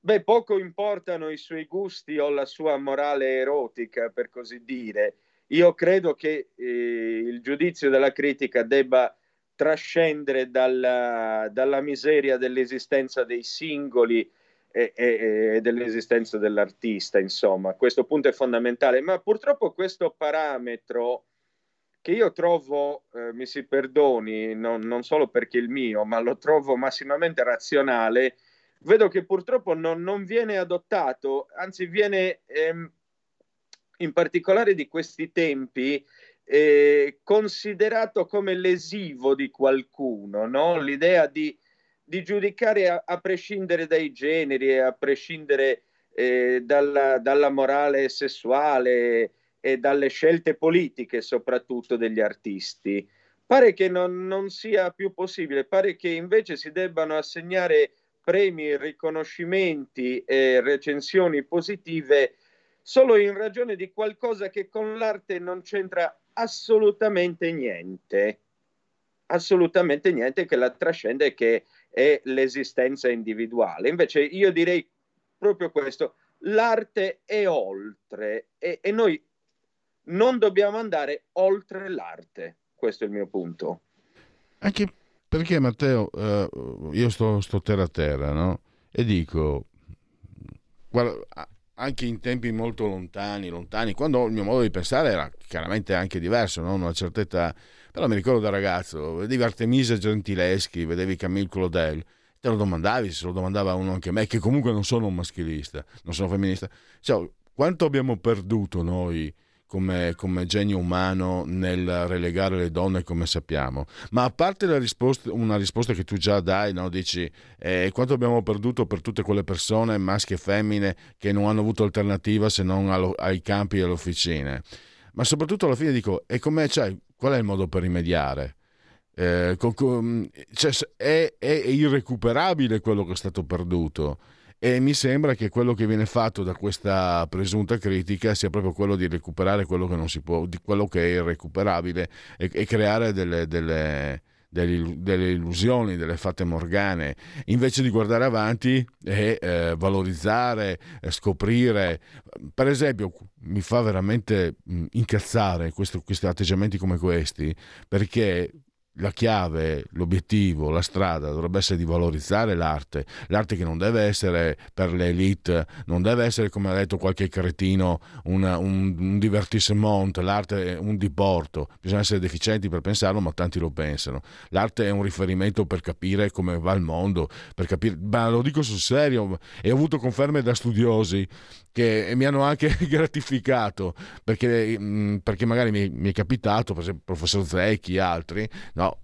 beh, poco importano i suoi gusti o la sua morale erotica, per così dire io credo che eh, il giudizio della critica debba trascendere dalla, dalla miseria dell'esistenza dei singoli e, e, e, dell'esistenza dell'artista, insomma, questo punto è fondamentale, ma purtroppo questo parametro che io trovo, eh, mi si perdoni, non, non, solo perché il mio, ma lo trovo massimamente razionale, vedo che purtroppo non, non viene adottato, anzi viene ehm, in particolare di questi tempi, eh, considerato come lesivo di qualcuno, no? l'idea di, di giudicare a, a, prescindere dai generi, a prescindere eh, dalla, dalla, morale sessuale e dalle scelte politiche soprattutto degli artisti. Pare che non, non sia più possibile, pare che invece si debbano assegnare premi, riconoscimenti e recensioni positive solo in ragione di qualcosa che con l'arte non c'entra assolutamente niente, assolutamente niente che la trascende che è l'esistenza individuale. Invece io direi proprio questo, l'arte è oltre e, e noi non dobbiamo andare oltre l'arte, questo è il mio punto. Anche, Perché Matteo, eh, io sto, sto terra a terra, no? E dico, guarda, anche in tempi molto lontani, lontani, quando il mio modo di pensare era chiaramente anche diverso, no? una certa età, però mi ricordo da ragazzo, vedevi Artemisia Gentileschi, vedevi Camille Claudel, te lo domandavi, se lo domandava uno anche me, che comunque non sono un maschilista, non sono femminista, cioè, quanto abbiamo perduto noi come, come, genio umano nel relegare le donne come sappiamo. Ma a parte risposta, una risposta che tu già dai, no? dici eh, quanto abbiamo perduto per tutte quelle persone, maschi e femmine, che non hanno avuto alternativa se non allo, ai campi e alle officine. Ma soprattutto alla fine dico, e com'è, cioè, qual è il modo per rimediare? Eh, cioè, è, è irrecuperabile quello che è stato perduto e mi sembra che quello che viene fatto da questa presunta critica sia proprio quello di recuperare quello che non si può, di quello che è irrecuperabile e, e creare delle, delle, delle, illusioni, delle fatte morgane, invece di guardare avanti e eh, valorizzare, eh, scoprire. Per esempio, mi fa veramente incazzare questo, questi atteggiamenti come questi, perché la chiave, l'obiettivo, la strada dovrebbe essere di valorizzare l'arte, l'arte che non deve essere per le elite, non deve essere come ha detto qualche cretino una, un, un divertissement, l'arte è un diporto, bisogna essere deficienti per pensarlo ma tanti lo pensano, l'arte è un riferimento per capire come va il mondo, per capire, ma lo dico sul serio e ho avuto conferme da studiosi che mi hanno anche *laughs* gratificato perché, mm, perché magari mi, mi, è capitato, per esempio il professor Zecchi e altri, no,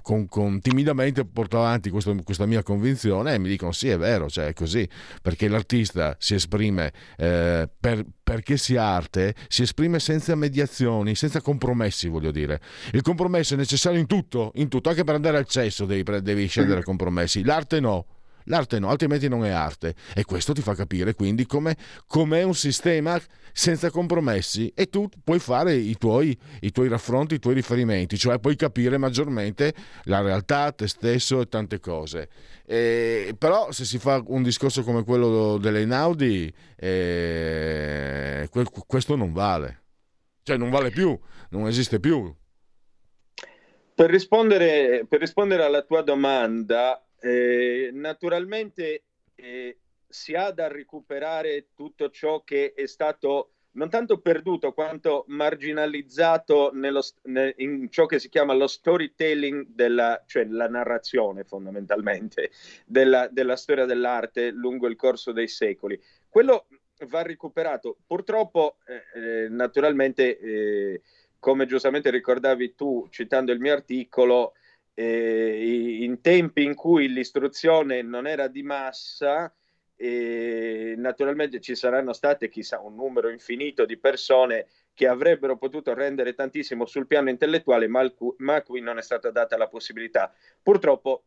con, con, timidamente porto avanti questo, questa mia convinzione e mi dicono sì è vero, cioè è così, perché l'artista si esprime eh, per, perché sia arte, si esprime senza mediazioni, senza compromessi voglio dire. Il compromesso è necessario in tutto, in tutto, anche per andare al cesso devi, devi scendere compromessi, l'arte no L'arte no, altrimenti non è arte. E questo ti fa capire quindi come è un sistema senza compromessi e tu puoi fare i tuoi, i tuoi raffronti, i tuoi riferimenti, cioè puoi capire maggiormente la realtà, te stesso e tante cose. Eh, però se si fa un discorso come quello dell'Einaudi, eh, questo non vale. Cioè non vale più, non esiste più. Per rispondere, per rispondere alla tua domanda, eh, naturalmente eh, si ha da recuperare tutto ciò che è stato non tanto perduto quanto marginalizzato nello, ne, in ciò che si chiama lo storytelling, della, cioè la narrazione fondamentalmente della, della storia dell'arte lungo il corso dei secoli. Quello va recuperato. Purtroppo, eh, eh naturalmente, eh, come giustamente ricordavi tu citando il mio articolo, eh, in tempi in cui l'istruzione non era di massa, e naturalmente ci saranno state chissà un numero infinito di persone che avrebbero potuto rendere tantissimo sul piano intellettuale, ma, alcu- ma a cui non è stata data la possibilità. Purtroppo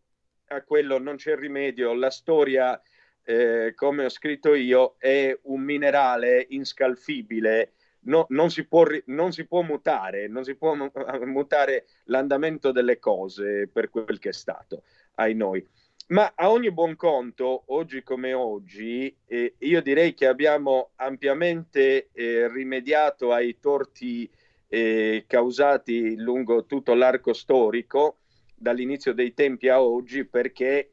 a quello non c'è rimedio. La storia, eh, come ho scritto io, è un minerale inscalfibile no, non, si può, non, si può, mutare, non si può *laughs* mutare l'andamento delle cose per quel che è stato, ai noi. Ma a ogni buon conto, oggi come oggi, eh, io direi che abbiamo ampiamente eh, rimediato ai torti eh, causati lungo tutto l'arco storico, dall'inizio dei tempi a oggi, perché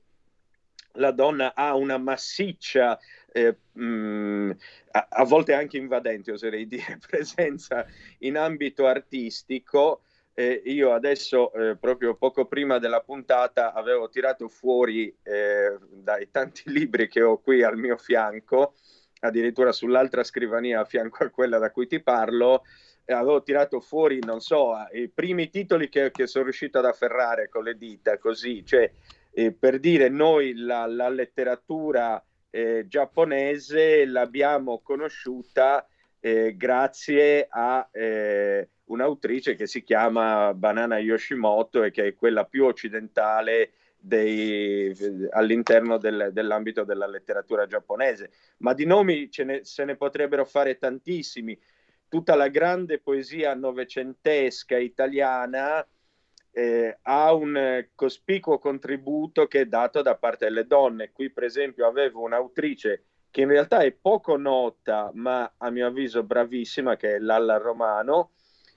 la donna ha una massiccia eh, mh, mm, a, a, volte anche invadente, oserei *laughs* dire, presenza in ambito artistico. Eh, io adesso, eh, proprio poco prima della puntata, avevo tirato fuori eh, dai tanti *laughs* libri che ho qui al mio fianco, addirittura sull'altra scrivania a fianco a quella da cui ti parlo, avevo tirato fuori, non so, i primi titoli che, che sono riuscito ad afferrare con le dita, così, cioè eh, per dire noi la, la letteratura eh, giapponese l'abbiamo conosciuta eh, grazie a eh, un'autrice che si chiama Banana Yoshimoto e che è quella più occidentale dei, all'interno del, dell'ambito della letteratura giapponese. Ma di nomi ne, se ne potrebbero fare tantissimi. Tutta la grande poesia novecentesca italiana eh, ha un cospicuo contributo che è dato da parte delle donne. Qui, per esempio, avevo un'autrice che in realtà è poco nota, ma a mio avviso bravissima, che è Lalla Romano,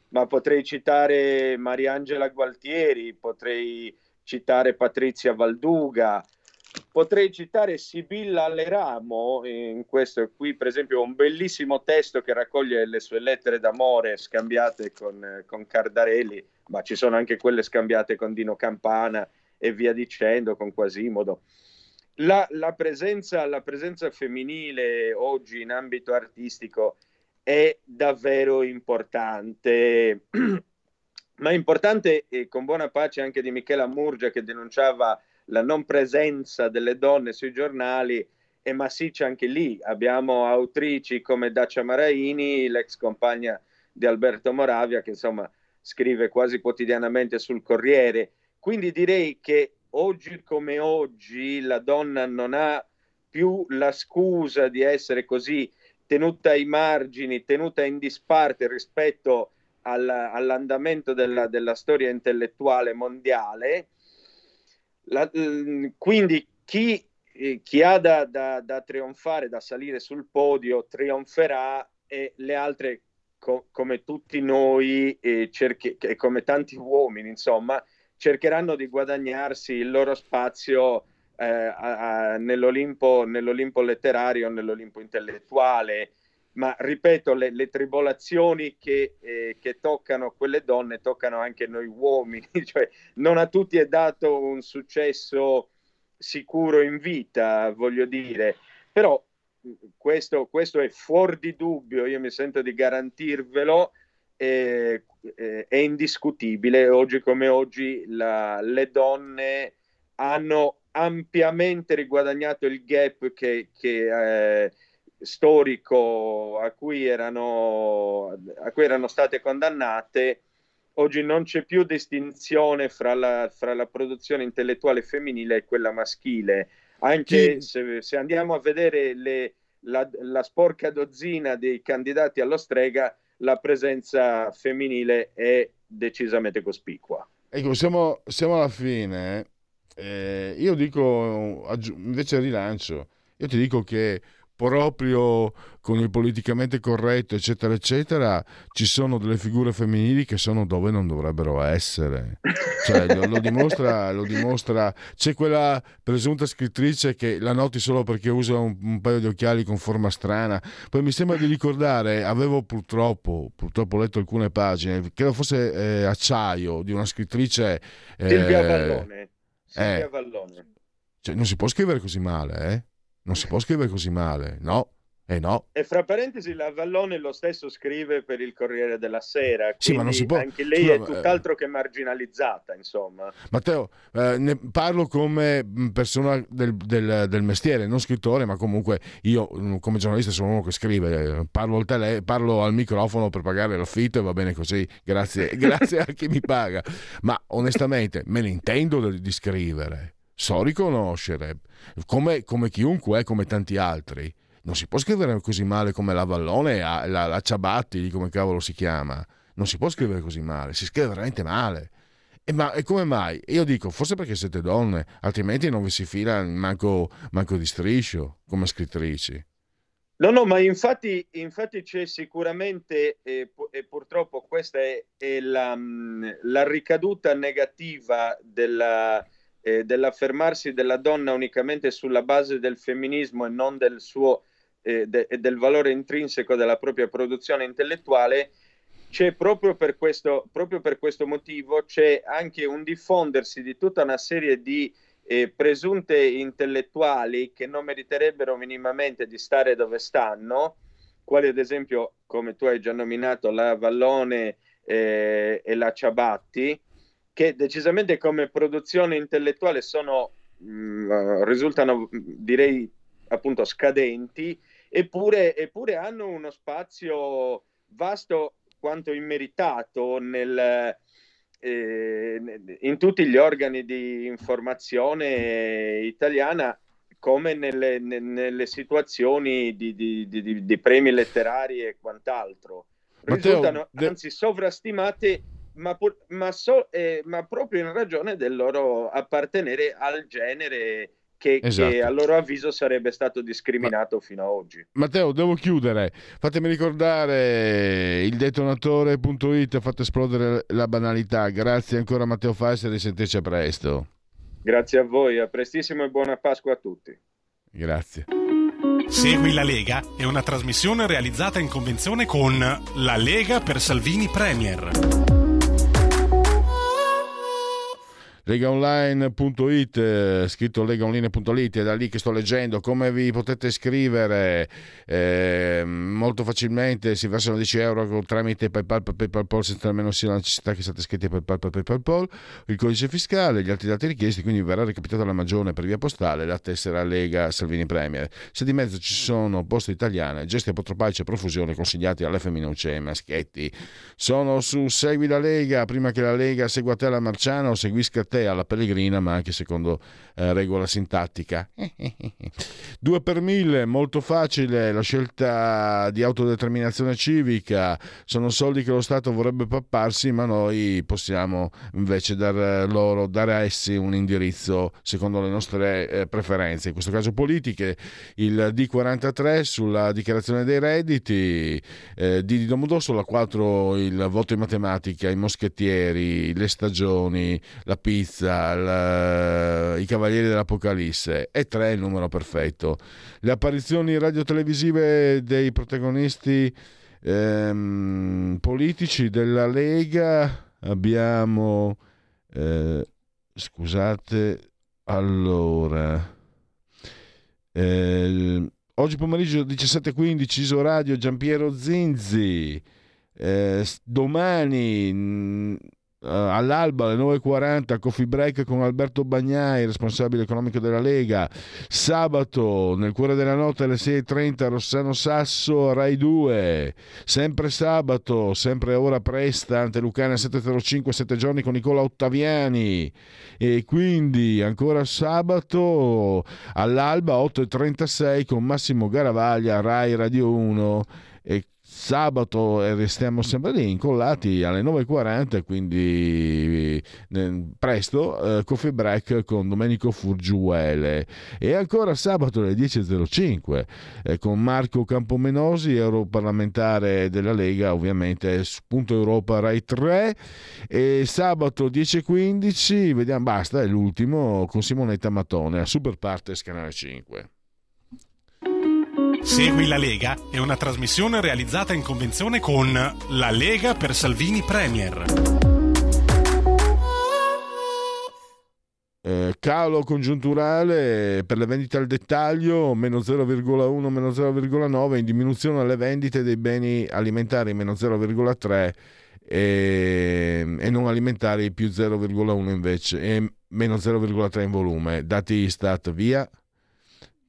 ma potrei citare Mariangela Gualtieri, potrei citare Patrizia Valduga, potrei citare Sibilla Leramo, in questo qui per esempio un bellissimo testo che raccoglie le sue lettere d'amore scambiate con, con Cardarelli, ma ci sono anche quelle scambiate con Dino Campana e via dicendo, con Quasimodo. La, la, presenza, la presenza femminile oggi in ambito artistico è davvero importante, *clears throat* ma importante e con buona pace anche di Michela Murgia che denunciava la non presenza delle donne sui giornali è massiccia anche lì. Abbiamo autrici come Dacia Maraini, l'ex compagna di Alberto Moravia, che insomma scrive quasi quotidianamente sul Corriere. Quindi direi che oggi come oggi la donna non ha più la scusa di essere così tenuta ai margini, tenuta in disparte rispetto all, all'andamento della, della, storia intellettuale mondiale. La, quindi chi, eh, chi ha da, da, da, trionfare, da salire sul podio, trionferà e le altre, co- come tutti noi e cerchi- come tanti uomini, insomma, cercheranno di guadagnarsi il loro spazio eh, a, a, nell'Olimpo, nell'Olimpo, letterario, nell'Olimpo intellettuale. Ma ripeto, le, le tribolazioni che, eh, che, toccano quelle donne toccano anche noi uomini, *laughs* cioè non a tutti è dato un successo sicuro in vita, voglio dire, però questo, questo è fuori di dubbio, io mi sento di garantirvelo, eh, eh, è indiscutibile. Oggi come oggi la, le donne hanno ampiamente riguadagnato il gap che, che eh, storico a cui, erano, a cui erano state condannate. Oggi non c'è più distinzione fra la, fra la produzione intellettuale femminile e quella maschile. Anche se, se andiamo a vedere le, la, la sporca dozzina dei candidati allo strega, la presenza femminile è decisamente cospicua. Ecco, siamo, siamo alla fine. Eh, io dico, invece rilancio, io ti dico che proprio con il politicamente corretto, eccetera, eccetera, ci sono delle figure femminili che sono dove non dovrebbero essere. Cioè, lo, lo, dimostra, lo, dimostra, C'è quella presunta scrittrice che la noti solo perché usa un, un, paio di occhiali con forma strana. Poi mi sembra di ricordare, avevo purtroppo, purtroppo letto alcune pagine, credo fosse eh, Acciaio, di una scrittrice... Eh, Silvia Vallone. Silvia eh, Vallone. Cioè, non si può scrivere così male, eh? Non si può scrivere così male, no? Eh no. E fra parentesi, la Vallone lo stesso scrive per il Corriere della Sera. Sì, ma non si può. Anche lei Scusa, è tutt'altro eh... che marginalizzata, insomma. Matteo, eh, ne parlo come persona del, del, del, mestiere, non scrittore, ma comunque io mm, come giornalista sono uno che scrive. Parlo al, tele, parlo al microfono per pagare l'affitto e va bene così. Grazie, *laughs* grazie a chi mi paga. Ma onestamente me ne intendo di, di scrivere. So riconoscere, come, come chiunque, come tanti altri non si può scrivere così male come la Vallone, la, la, Ciabatti, come cavolo si chiama. Non si può scrivere così male, si scrive veramente male. E, ma, e come mai? Io dico, forse perché siete donne, altrimenti non vi si fila manco, manco di striscio come scrittrici. No, no, ma infatti, infatti c'è sicuramente, eh, e purtroppo questa è, è la, la, ricaduta negativa della, eh, dell'affermarsi della donna unicamente sulla base del femminismo e non del suo e de- del valore intrinseco della propria produzione intellettuale, c'è proprio per, questo, proprio per questo motivo c'è anche un diffondersi di tutta una serie di eh, presunte intellettuali che non meriterebbero minimamente di stare dove stanno, quali ad esempio, come tu hai già nominato, la Vallone eh, e la Ciabatti, che decisamente come produzione intellettuale sono, mh, mm, risultano, direi, appunto scadenti eppure, eppure hanno uno spazio vasto quanto immeritato nel, eh, in tutti gli organi di informazione italiana come nelle, nelle situazioni di, di, di, di, premi letterari e quant'altro. Risultano Matteo, anzi sovrastimate, ma, pur, ma, so, eh, ma proprio in ragione del loro appartenere al genere che, esatto. che, a loro avviso sarebbe stato discriminato Ma, fino ad oggi. Matteo, devo chiudere. Fatemi ricordare il detonatore.it, fate esplodere la banalità. Grazie ancora Matteo Fassi e risentirci a presto. Grazie a voi, a prestissimo e buona Pasqua a tutti. Grazie. Segui la Lega è una trasmissione realizzata in convenzione con La Lega per Salvini Premier. legaonline.it eh, scritto legaonline.it è da lì che sto leggendo come vi potete iscrivere eh, molto facilmente si versano 10 euro tramite PayPal PayPal Pol senza nemmeno sia la necessità che siate iscritti a PayPal PayPal Pol il codice fiscale gli altri dati richiesti quindi verrà recapitata la magione per via postale la tessera Lega Salvini Premier. Se di mezzo ci sono poste italiane gesti apotropaici e profusione consigliati alle femminucce e ai maschietti sono su Segui la Lega prima che la Lega segua te alla Marciana o seguisca te alla Pellegrina, ma anche secondo eh, regola sintattica. *laughs* Due per mille, molto facile, la scelta di autodeterminazione civica, sono soldi che lo Stato vorrebbe papparsi, ma noi possiamo invece dar loro, dare a essi un indirizzo secondo le nostre eh, preferenze, in questo caso politiche, il D43 sulla dichiarazione dei redditi, eh, di Domodossola 4 il voto in matematica, i moschettieri, le stagioni, la pizza, Pizza, la, i Cavalieri dell'Apocalisse e 3 il numero perfetto. Le apparizioni radiotelevisive dei protagonisti ehm, politici della Lega abbiamo eh, scusate allora eh, oggi pomeriggio 17.15 Isoradio Giampiero Zinzi eh, domani Uh, all'alba alle 9.40 coffee break con Alberto Bagnai responsabile economico della Lega. Sabato nel cuore della notte alle 6.30 Rossano Sasso Rai 2 sempre sabato sempre ora presta ante Lucana 705 7 giorni con Nicola Ottaviani. E quindi ancora sabato all'alba 8.36 con Massimo Garavaglia Rai Radio 1 e sabato restiamo sempre lì incollati alle 9.40 quindi eh, presto eh, coffee break con Domenico Furgiuele. E ancora sabato alle 10.05 eh, con Marco Campomenosi europarlamentare della Lega ovviamente Punto Europa Rai 3 e sabato 10.15 vediamo basta è l'ultimo con Simonetta Matone a Super Partes Canale 5 Segui la Lega è una trasmissione realizzata in convenzione con La Lega per Salvini Premier. Eh, calo congiunturale per le vendite al dettaglio meno 0,1 meno 0,9 in diminuzione alle vendite dei beni alimentari meno 0,3 e, e non alimentari più 0,1 invece e meno 0,3 in volume dati Istat via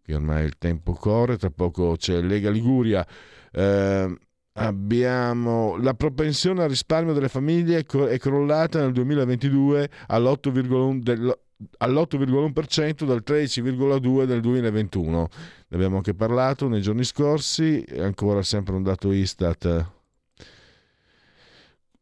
che ormai il tempo corre, tra poco c'è Lega Liguria. Eh, abbiamo la propensione al risparmio delle famiglie è crollata nel 2022 all'8,1 del, all'8,1% dal 13,2% del 2021. Ne abbiamo anche parlato nei giorni scorsi, ancora sempre un dato Istat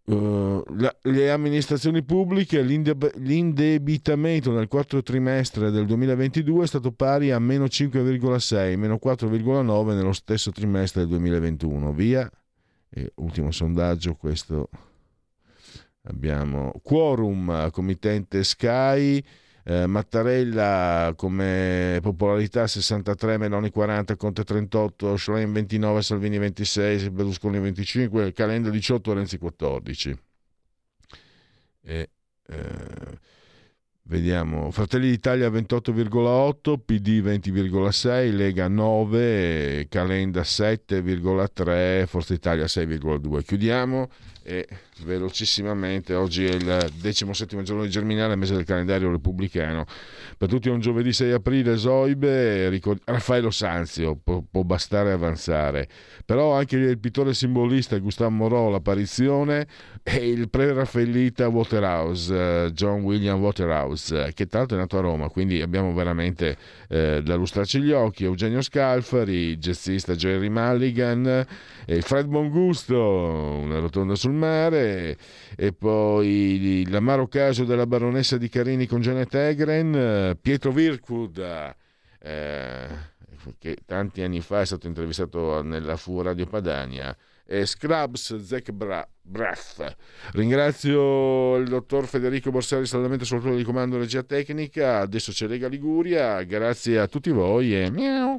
Uh, la, le amministrazioni pubbliche, l'indebitamento nel quarto trimestre del 2022 è stato pari a meno 5,6, meno 4,9 nello stesso trimestre del 2021. Via, e ultimo sondaggio, questo. Abbiamo quorum, committente Sky, eh, Mattarella come popolarità 63, Meloni 40, Conte 38, Schlein 29, Salvini 26, Berlusconi 25, Calenda 18, Renzi 14. E, eh, vediamo, Fratelli d'Italia 28,8, PD 20,6, Lega 9, Calenda 7,3, Forza Italia 6,2. Chiudiamo e velocissimamente oggi è il decimo settimo giorno di Germinale, mese del calendario repubblicano. Per tutti è un giovedì 6 aprile, Zoibe, ricord- Raffaello Sanzio, può, può, bastare avanzare. Però anche il pittore simbolista Gustavo Morò, l'apparizione, e il pre-raffaellita Waterhouse, John William Waterhouse, che l'altro è nato a Roma, quindi abbiamo veramente eh, da lustrarci gli occhi. Eugenio Scalfari, jazzista Jerry Mulligan, Fred Bongusto, una rotonda sul mare, e poi l'amaro caso della baronessa di Carini con Janet Egren, Pietro Virkud, eh, che tanti anni fa è stato intervistato nella Fu Radio Padania, e Scrubs Zach Bra- Breath. Ringrazio il dottor Federico Borsari saldamente sul ruolo di comando regia tecnica, adesso c'è Lega Liguria, grazie a tutti voi e miau.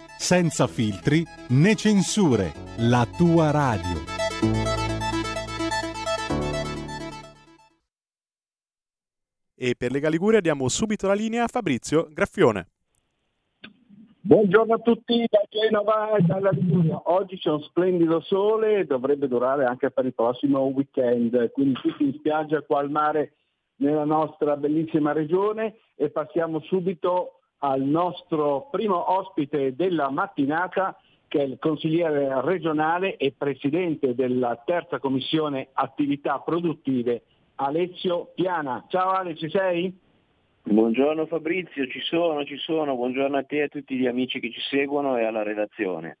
senza filtri né censure, la tua radio. E per Lega Liguria diamo subito la linea a Fabrizio Graffione. Buongiorno a tutti da Genova e dalla Liguria. Oggi c'è un splendido sole e dovrebbe durare anche per il prossimo weekend, quindi tutti in spiaggia qua al mare nella nostra bellissima regione e passiamo subito al nostro primo ospite della mattinata che è il consigliere regionale e presidente della terza commissione attività produttive Alessio Piana. Ciao Ale, ci sei? Buongiorno Fabrizio, ci sono, ci sono, buongiorno a te e a tutti gli amici che ci seguono e alla redazione.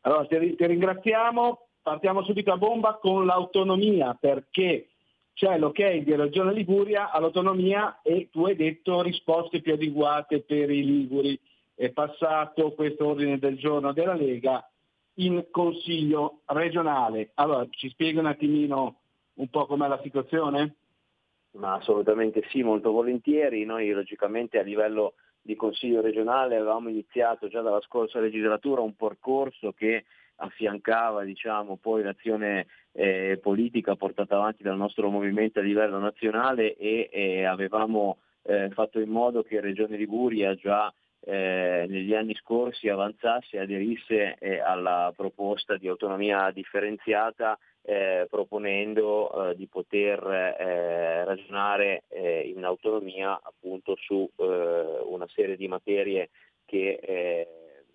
Allora ti, ti ringraziamo, partiamo subito a bomba con l'autonomia perché c'è l'ok di Regione Liguria all'autonomia e tu hai detto risposte più adeguate per i Liguri. È passato questo ordine del giorno della Lega in Consiglio regionale. Allora ci spieghi un attimino un po' com'è la situazione? Ma assolutamente sì, molto volentieri. Noi logicamente a livello di Consiglio regionale avevamo iniziato già dalla scorsa legislatura un percorso che affiancava diciamo, poi l'azione eh, politica portata avanti dal nostro movimento a livello nazionale e eh, avevamo eh, fatto in modo che Regione Liguria già eh, negli anni scorsi avanzasse e aderisse eh, alla proposta di autonomia differenziata eh, proponendo eh, di poter ragionare in autonomia appunto su una serie di materie che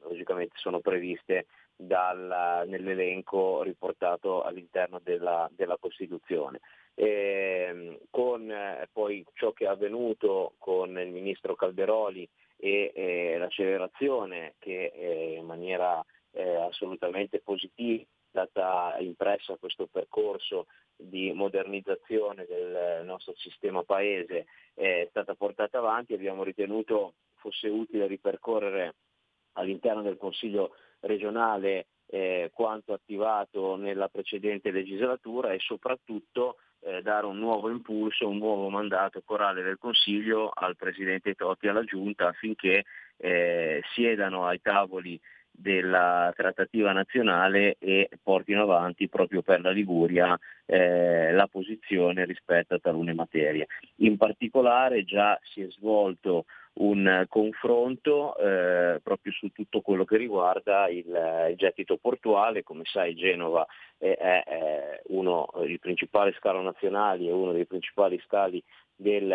logicamente sono previste dal, nell'elenco riportato all'interno della, della Costituzione. E, con poi ciò che è avvenuto con il ministro Calderoli e eh, l'accelerazione che eh, in maniera eh, assolutamente positiva è stata impressa questo percorso di modernizzazione del nostro sistema paese è stata portata avanti, abbiamo ritenuto fosse utile ripercorrere all'interno del Consiglio regionale eh, quanto attivato nella precedente legislatura e soprattutto eh, dare un nuovo impulso, un nuovo mandato corale del Consiglio al Presidente Totti e alla Giunta affinché eh, siedano ai tavoli della trattativa nazionale e portino avanti proprio per la Liguria eh, la posizione rispetto a talune materie. In particolare già si è svolto un confronto eh, proprio su tutto quello che riguarda il, il gettito portuale, come sai Genova è, è, uno dei principali scalo nazionali, è uno dei principali scali del,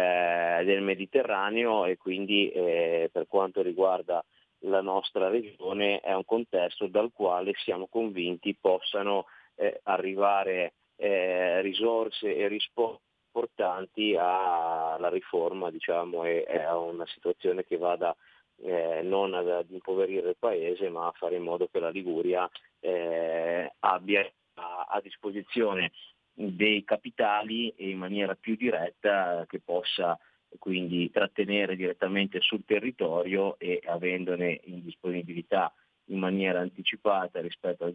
del Mediterraneo e quindi eh, per quanto riguarda la nostra regione è un contesto dal quale siamo convinti possano eh, arrivare eh, risorse e risposte importanti alla riforma diciamo, e, e, a una situazione che vada eh, non ad, ad, impoverire il paese ma a fare in modo che la Liguria eh, abbia a, a disposizione dei capitali in maniera più diretta che possa quindi trattenere direttamente sul territorio e avendone in disponibilità in maniera anticipata rispetto al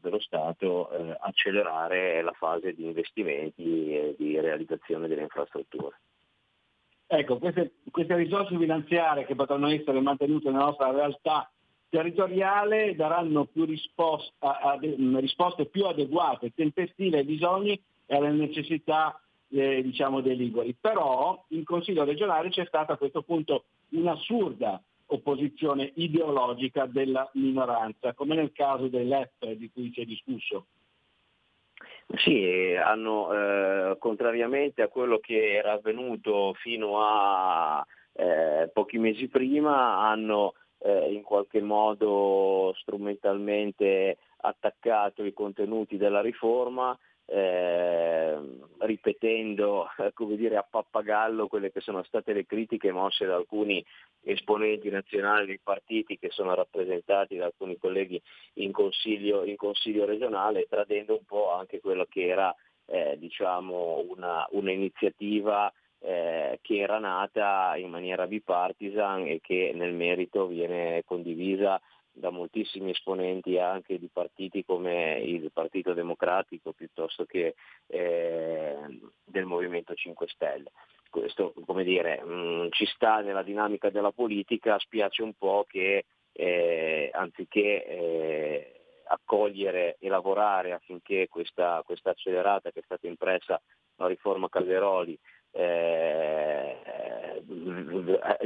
dello Stato eh, accelerare la fase di investimenti e di realizzazione delle infrastrutture. Ecco, queste, queste risorse finanziarie che potranno essere mantenute nella nostra realtà territoriale daranno più risposta, ade- risposte più adeguate, tempestive ai bisogni e alle necessità eh, diciamo, dei Liguri. Però in Consiglio regionale c'è stata a questo punto un'assurda opposizione ideologica della minoranza, come nel caso dell'EP di cui si è discusso. Sì, hanno, eh, contrariamente a quello che era avvenuto fino a eh, pochi mesi prima, hanno eh, in qualche modo strumentalmente attaccato i contenuti della riforma, eh, ripetendo come dire, a pappagallo quelle che sono state le critiche mosse da alcuni esponenti nazionali dei partiti che sono rappresentati da alcuni colleghi in consiglio, in consiglio regionale, tradendo un po' anche quello che era eh, diciamo una, un'iniziativa eh, che era nata in maniera bipartisan e che nel merito viene condivisa da moltissimi esponenti anche di partiti come il Partito Democratico piuttosto che eh, del Movimento 5 Stelle. Questo, come dire, mh, mm, ci sta nella dinamica della politica, spiace un po' che eh, anziché eh, accogliere e lavorare affinché questa, questa accelerata che è stata impressa la riforma Calderoli eh,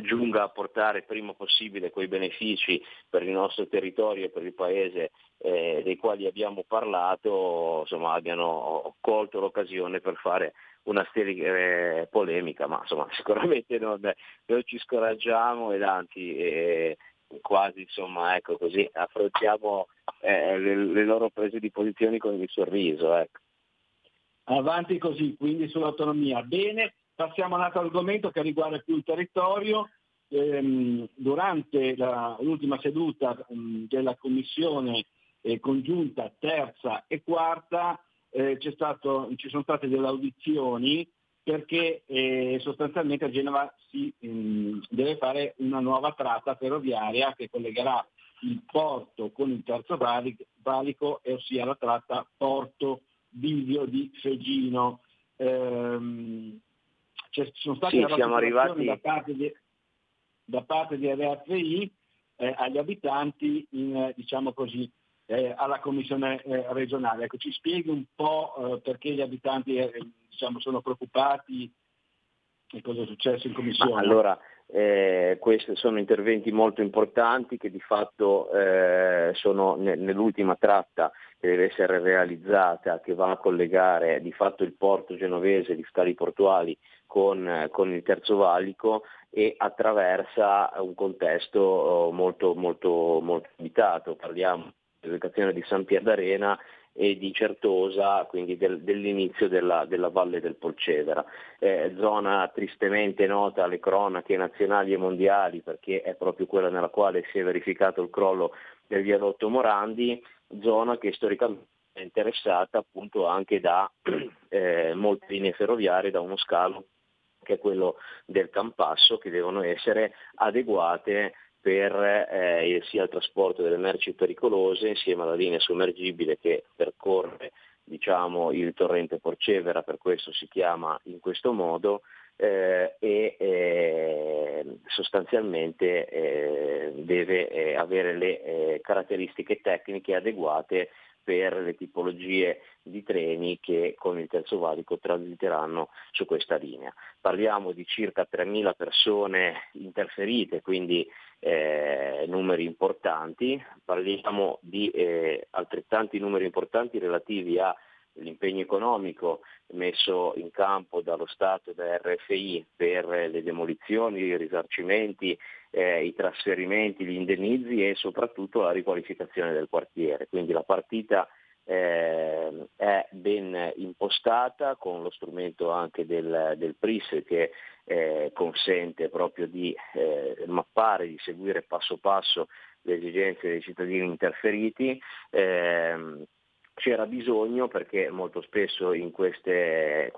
giunga a portare prima possibile quei benefici per il nostro territorio e per il paese eh, dei quali abbiamo parlato, insomma, abbiano colto l'occasione per fare una sterile eh, polemica, ma insomma, *laughs* sicuramente non, non, ci scoraggiamo ed anzi eh, quasi insomma, ecco, così, affrontiamo eh, le, le, loro prese di posizione con il sorriso. Ecco. Avanti così, quindi sull'autonomia. Bene, passiamo a un altro argomento che riguarda più il territorio. Ehm, durante la, l'ultima seduta della commissione eh, congiunta terza e quarta eh, stato, ci sono state delle audizioni perché eh, sostanzialmente a Genova si um, deve fare una nuova tratta ferroviaria che collegherà il porto con il terzo valico, ossia la tratta Porto Bivio di Fegino. Ehm, ci sono state sì, siamo arrivati... da parte di, da parte di RFI eh, agli abitanti in, eh, diciamo così, eh, alla commissione eh, regionale. Ecco, ci spieghi un po' eh, perché gli abitanti eh, diciamo, sono preoccupati e cosa è successo in commissione. Ma allora, eh, questi sono interventi molto importanti che di fatto eh, sono ne, nell'ultima tratta che deve essere realizzata, che va a collegare di fatto il porto genovese di scali portuali con, con il terzo valico e attraversa un contesto oh, molto, molto, molto abitato. Parliamo dell'educazione di San Pier d'Arena e di Certosa, quindi del, dell'inizio della, della, Valle del Polcevera. Eh, zona tristemente nota alle cronache nazionali e mondiali perché è proprio quella nella quale si è verificato il crollo del viadotto Morandi, zona che storicamente è interessata appunto anche da *clears throat* eh, molte linee ferroviarie, da uno scalo che è quello del Campasso, che devono essere adeguate per eh, sia il trasporto delle merci pericolose insieme alla linea sommergibile che percorre diciamo, il torrente Porcevera, per questo si chiama in questo modo, eh, e eh, sostanzialmente eh, deve eh, avere le eh, caratteristiche tecniche adeguate per le tipologie di treni che con il terzo valico transiteranno su questa linea. Parliamo di circa 3.000 persone interferite, quindi eh, numeri importanti, parliamo di eh, altrettanti numeri importanti relativi all'impegno economico messo in campo dallo Stato e da RFI per le demolizioni, i risarcimenti, eh, i trasferimenti, gli indennizi e soprattutto la riqualificazione del quartiere. Quindi la partita eh, è ben impostata con lo strumento anche del, del PRIS che eh, consente proprio di eh, mappare, di seguire passo passo le esigenze dei cittadini interferiti. Eh, c'era bisogno perché molto spesso in queste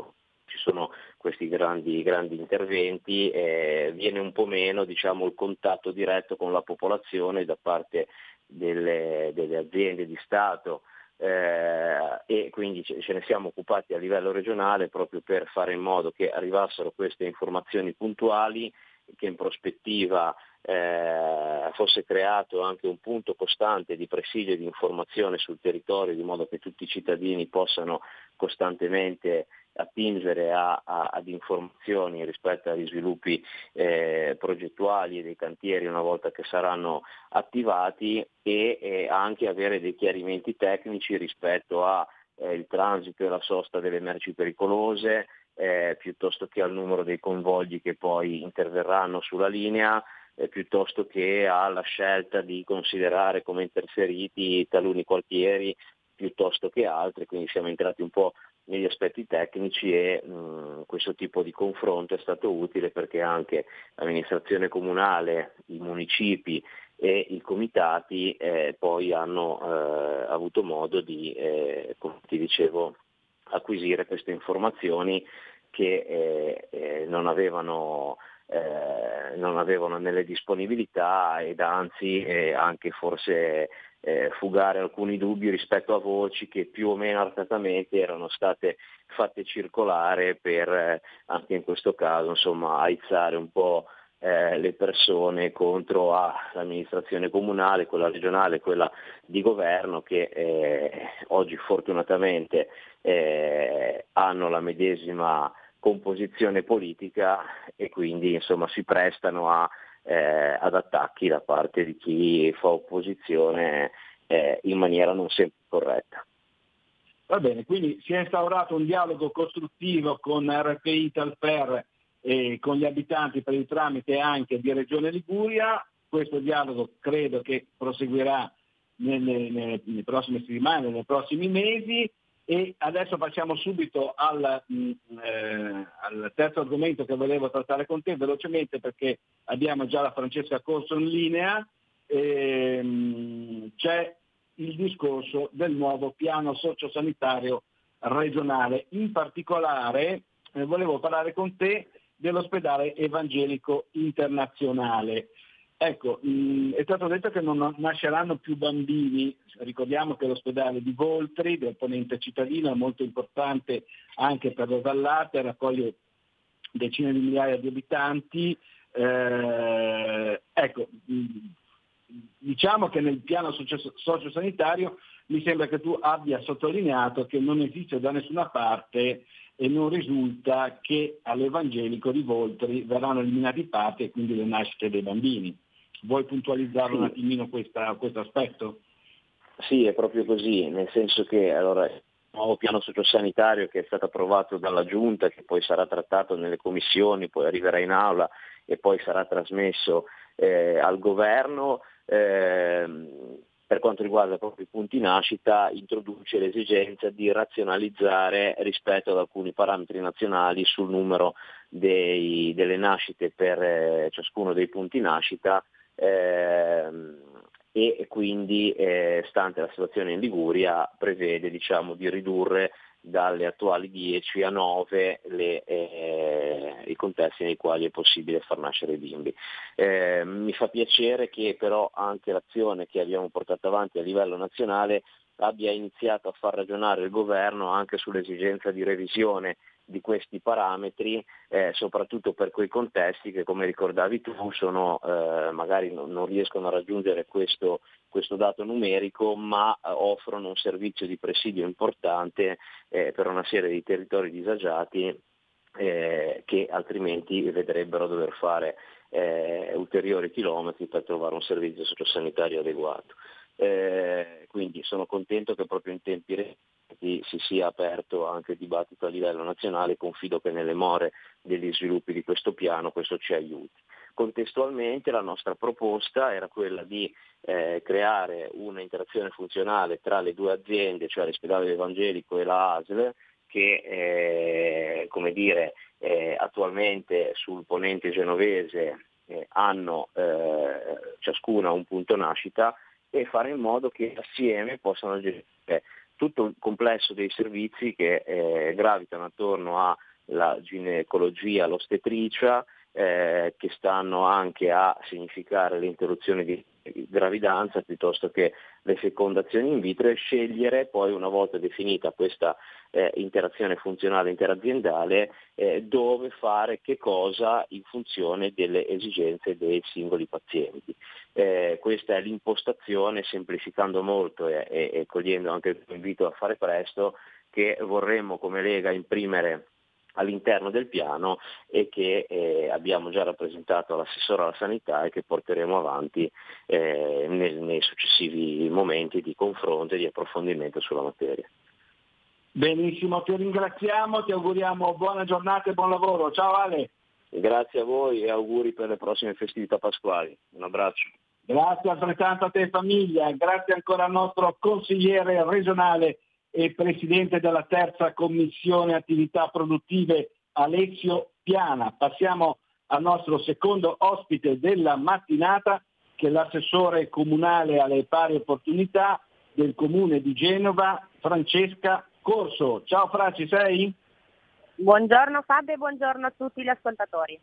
ci sono questi grandi, grandi interventi, eh, viene un po' meno diciamo, il contatto diretto con la popolazione da parte delle, delle aziende di Stato eh, e quindi ce, ce ne siamo occupati a livello regionale proprio per fare in modo che arrivassero queste informazioni puntuali che in prospettiva eh, fosse creato anche un punto costante di presidio e di informazione sul territorio, di modo che tutti i cittadini possano costantemente attingere a, a, ad informazioni rispetto agli sviluppi eh, progettuali e dei cantieri una volta che saranno attivati e, e anche avere dei chiarimenti tecnici rispetto al eh, transito e la sosta delle merci pericolose, eh, piuttosto che al numero dei convogli che poi interverranno sulla linea, eh, piuttosto che alla scelta di considerare come interferiti taluni quartieri piuttosto che altri, quindi siamo entrati un po' negli aspetti tecnici e mh, questo tipo di confronto è stato utile perché anche l'amministrazione comunale, i municipi e i comitati eh, poi hanno eh, avuto modo di, eh, come ti dicevo, acquisire queste informazioni che eh, eh, non avevano eh, non avevano nelle disponibilità ed anzi eh, anche forse eh, fugare alcuni dubbi rispetto a voci che più o meno artatamente erano state fatte circolare per eh, anche in questo caso insomma aizzare un po' eh, le persone contro ah, l'amministrazione comunale, quella regionale, quella di governo che eh, oggi fortunatamente hanno la medesima composizione politica e quindi insomma si prestano a, eh, ad attacchi da parte di chi fa opposizione eh, in maniera non sempre corretta. Va bene, quindi si è instaurato un dialogo costruttivo con RPI Italfer e con gli abitanti per il tramite anche di Regione Liguria. Questo dialogo credo che proseguirà nelle, nelle prossime settimane, nei prossimi mesi. E adesso passiamo subito al, mh, eh, al, terzo argomento che volevo trattare con te velocemente perché abbiamo già la Francesca Corso in linea. E, mh, c'è il discorso del nuovo piano sociosanitario regionale. In particolare eh, volevo parlare con te dell'ospedale evangelico internazionale. Ecco, mh, è stato detto che non nasceranno più bambini, ricordiamo che l'ospedale di Voltri, del ponente cittadino, è molto importante anche per lo Vallate, raccoglie decine di migliaia di abitanti. Eh, ecco, mh, diciamo che nel piano sociosanitario mi sembra che tu abbia sottolineato che non esiste da nessuna parte e non risulta che all'Evangelico di Voltri verranno eliminati i pati e quindi le nascite dei bambini. Vuoi puntualizzare sì. un attimino questo aspetto? Sì, è proprio così, nel senso che allora, il nuovo piano sociosanitario che è stato approvato dalla Giunta, che poi sarà trattato nelle commissioni, poi arriverà in aula e poi sarà trasmesso eh, al governo, eh, per quanto riguarda proprio i punti nascita, introduce l'esigenza di razionalizzare rispetto ad alcuni parametri nazionali sul numero dei, delle nascite per eh, ciascuno dei punti nascita e quindi, eh, stante la situazione in Liguria, prevede diciamo, di ridurre dalle attuali 10 a 9 le, eh, i contesti nei quali è possibile far nascere i bimbi. Eh, mi fa piacere che però anche l'azione che abbiamo portato avanti a livello nazionale abbia iniziato a far ragionare il governo anche sull'esigenza di revisione di questi parametri, eh, soprattutto per quei contesti che come ricordavi tu sono, eh, magari non, non, riescono a raggiungere questo, questo dato numerico, ma eh, offrono un servizio di presidio importante eh, per una serie di territori disagiati eh, che altrimenti vedrebbero dover fare eh, ulteriori chilometri per trovare un servizio sociosanitario adeguato. Quindi sono contento che proprio in tempi recenti si sia aperto anche il dibattito a livello nazionale, confido che nelle more degli sviluppi di questo piano questo ci aiuti. Contestualmente la nostra proposta era quella di eh, creare un'interazione funzionale tra le due aziende, cioè l'ospedale evangelico e la ASL, che eh, come dire, eh, attualmente sul ponente genovese eh, hanno eh, ciascuna un punto nascita e fare in modo che assieme possano gestire tutto il complesso dei servizi che eh, gravitano attorno alla ginecologia, l'ostetricia, eh, che stanno anche a significare l'interruzione di gravidanza piuttosto che le fecondazioni in vitro e scegliere poi una volta definita questa eh, interazione funzionale interaziendale eh, dove fare che cosa in funzione delle esigenze dei singoli pazienti. Eh, questa è l'impostazione, semplificando molto e, e, e cogliendo anche il invito a fare presto, che vorremmo come Lega imprimere all'interno del piano e che eh, abbiamo già rappresentato all'assessore alla sanità e che porteremo avanti eh, nel, nei successivi momenti di confronto e di approfondimento sulla materia. Benissimo, ti ringraziamo, ti auguriamo buona giornata e buon lavoro. Ciao Ale. Grazie a voi e auguri per le prossime festività pasquali. Un abbraccio. Grazie altrettanto a te famiglia, grazie ancora al nostro consigliere regionale e presidente della terza commissione attività produttive Alessio Piana. Passiamo al nostro secondo ospite della mattinata che è l'assessore comunale alle pari opportunità del comune di Genova, Francesca Corso. Ciao Fra, ci sei? Buongiorno Fabio e buongiorno a tutti gli ascoltatori.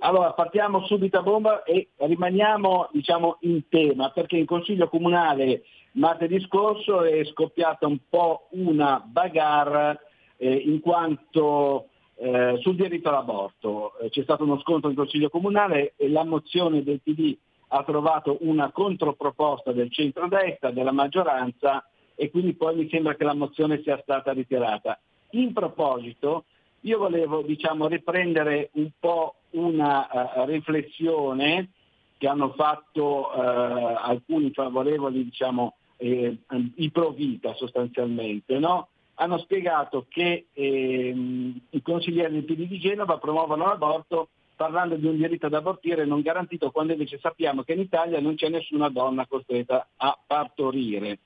Allora partiamo subito a bomba e rimaniamo diciamo, in tema perché in Consiglio Comunale martedì scorso è scoppiata un po' una bagarre eh, in quanto eh, sul diritto all'aborto. Eh, c'è stato uno scontro in Consiglio Comunale e la mozione del PD ha trovato una controproposta del centro-destra, della maggioranza e quindi poi mi sembra che la mozione sia stata ritirata. In proposito, io volevo diciamo, riprendere un po' una uh, riflessione che hanno fatto uh, alcuni favorevoli, diciamo, eh, i pro vita sostanzialmente, no? hanno spiegato che ehm, i consiglieri del PD di Genova promuovono l'aborto parlando di un diritto ad abortire non garantito quando invece sappiamo che in Italia non c'è nessuna donna costretta a partorire.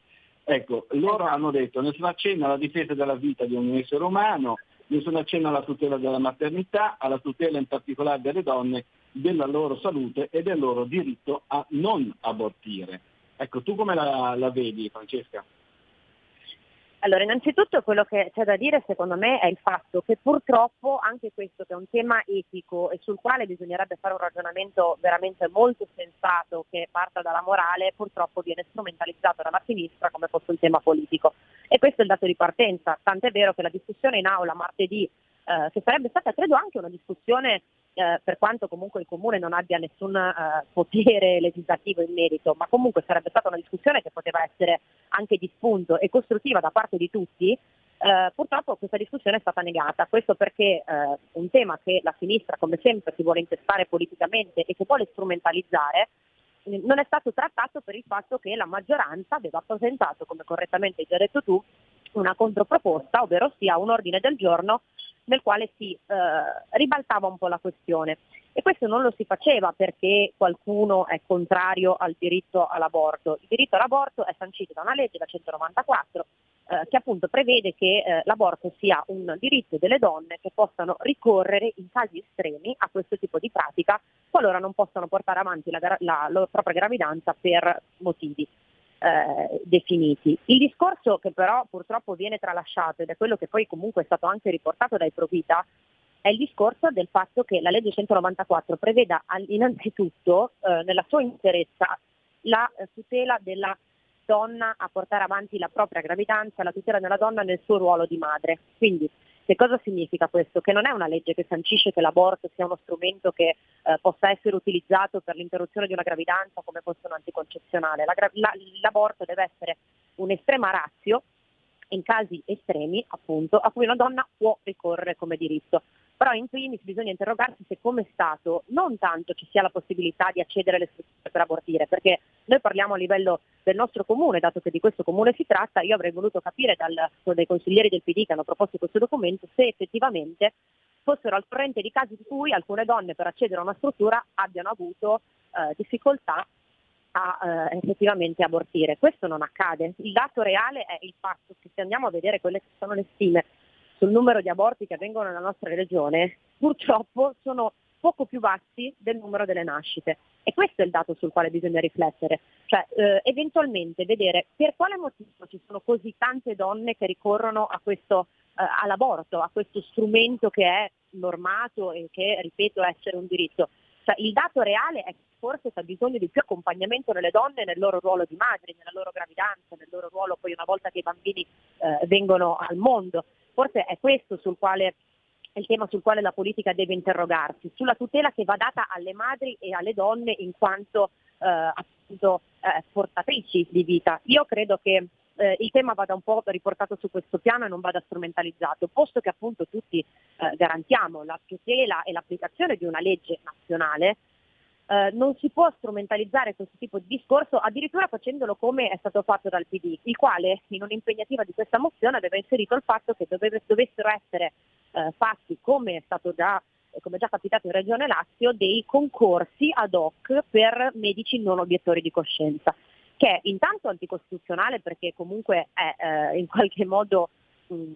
Ecco, loro hanno detto nessun accenno alla difesa della vita di un essere umano, nessun accenno alla tutela della maternità, alla tutela in particolare delle donne, della loro salute e del loro diritto a non abortire. Ecco, tu come la, la vedi Francesca? Allora, innanzitutto quello che c'è da dire secondo me è il fatto che purtroppo anche questo che è un tema etico e sul quale bisognerebbe fare un ragionamento veramente molto sensato che parta dalla morale, purtroppo viene strumentalizzato dalla sinistra come fosse un tema politico. E questo è il dato di partenza, tant'è vero che la discussione in aula martedì, eh, che sarebbe stata credo anche una discussione eh, per quanto comunque il Comune non abbia nessun eh, potere *laughs* legislativo in merito, ma comunque sarebbe stata una discussione che poteva essere anche di spunto e costruttiva da parte di tutti, eh, purtroppo questa discussione è stata negata, questo perché eh, un tema che la sinistra come sempre si vuole intestare politicamente e che vuole strumentalizzare non è stato trattato per il fatto che la maggioranza aveva presentato, come correttamente hai già detto tu, una controproposta, ovvero sia un ordine del giorno nel quale si eh, ribaltava un po' la questione. E questo non lo si faceva perché qualcuno è contrario al diritto all'aborto. Il diritto all'aborto è sancito da una legge, la 194, eh, che appunto prevede che eh, l'aborto sia un diritto delle donne che possano ricorrere in casi estremi a questo tipo di pratica qualora non possano portare avanti la, la, la propria gravidanza per motivi eh, definiti. Il discorso che però purtroppo viene tralasciato ed è quello che poi comunque è stato anche riportato dai Provita è il discorso del fatto che la legge 194 preveda innanzitutto eh, nella sua interezza la eh, tutela della donna a portare avanti la propria gravidanza, la tutela della donna nel suo ruolo di madre. Quindi che cosa significa questo? Che non è una legge che sancisce che l'aborto sia uno strumento che eh, possa essere utilizzato per l'interruzione di una gravidanza come fosse un anticoncezionale. La, la, l'aborto deve essere un'estrema razio in casi estremi, appunto, a cui una donna può ricorrere come diritto. Però in primis bisogna interrogarsi se come Stato non tanto ci sia la possibilità di accedere alle strutture per abortire, perché noi parliamo a livello del nostro comune, dato che di questo comune si tratta, io avrei voluto capire dal, dai consiglieri del PD che hanno proposto questo documento se effettivamente fossero al corrente di casi in cui alcune donne per accedere a una struttura abbiano avuto eh, difficoltà a eh, effettivamente abortire. Questo non accade. Il dato reale è il fatto che se andiamo a vedere quelle che sono le stime sul numero di aborti che avvengono nella nostra regione, purtroppo sono poco più bassi del numero delle nascite. E questo è il dato sul quale bisogna riflettere, cioè eh, eventualmente vedere per quale motivo ci sono così tante donne che ricorrono a questo, uh, all'aborto, a questo strumento che è normato e che, ripeto, essere un diritto. Cioè, il dato reale è che forse c'è bisogno di più accompagnamento nelle donne nel loro ruolo di madri, nella loro gravidanza, nel loro ruolo poi una volta che i bambini eh, vengono al mondo. Forse è questo quale è il tema sul quale la politica deve interrogarsi, sulla tutela che va data alle madri e alle donne in quanto eh, appunto eh, portatrici di vita. Io credo che eh, il tema vada un po' riportato su questo piano e non vada strumentalizzato, posto che appunto tutti eh, garantiamo la tutela e l'applicazione di una legge nazionale, eh, non si può strumentalizzare questo tipo di discorso addirittura facendolo come è stato fatto dal PD, il quale in un'impegnativa di questa mozione aveva inserito il fatto che doveve, dovessero essere eh, fatti, come è stato già come è già capitato in Regione Lazio, dei concorsi ad hoc per medici non obiettori di coscienza, che è intanto anticostituzionale perché comunque è eh, in qualche modo mh,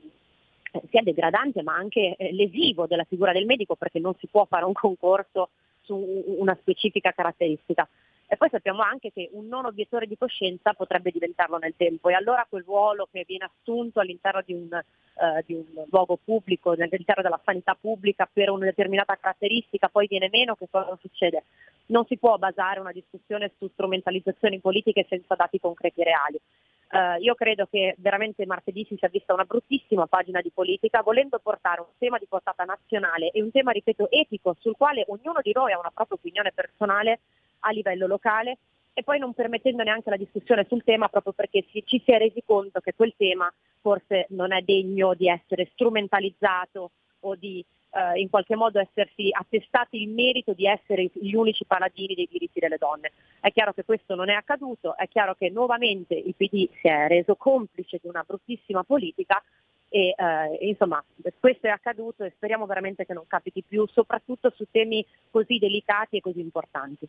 sia degradante ma anche eh, lesivo della figura del medico perché non si può fare un concorso su una specifica caratteristica. E poi sappiamo anche che un non obiettore di coscienza potrebbe diventarlo nel tempo e allora quel ruolo che viene assunto all'interno di un, eh, di un luogo pubblico, all'interno della sanità pubblica per una determinata caratteristica poi viene meno, che cosa succede? Non si può basare una discussione su strumentalizzazioni politiche senza dati concreti e reali. Uh, io credo che veramente martedì si sia vista una bruttissima pagina di politica, volendo portare un tema di portata nazionale e un tema, ripeto, etico, sul quale ognuno di noi ha una propria opinione personale a livello locale e poi non permettendo neanche la discussione sul tema proprio perché si, ci si è resi conto che quel tema forse non è degno di essere strumentalizzato o di eh, in qualche modo essersi attestati il merito di essere gli unici paladini dei diritti delle donne. È chiaro che questo non è accaduto, è chiaro che nuovamente il PD si è reso complice di una bruttissima politica e eh, insomma questo è accaduto e speriamo veramente che non capiti più, soprattutto su temi così delicati e così importanti.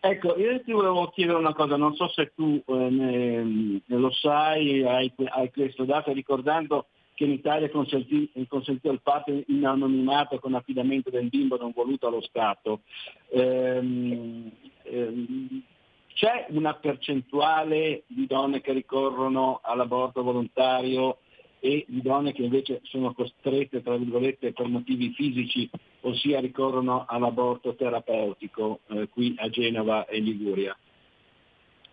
Ecco, io ti volevo chiedere una cosa, non so se tu eh, ne, ne lo sai, hai, hai questo dato, ricordando che in Italia è consentito il parto in anonimato con affidamento del bimbo non voluto allo Stato. Ehm, ehm, c'è una percentuale di donne che ricorrono all'aborto volontario e di donne che invece sono costrette, tra virgolette, per motivi fisici, ossia ricorrono all'aborto terapeutico eh, qui a Genova e Liguria.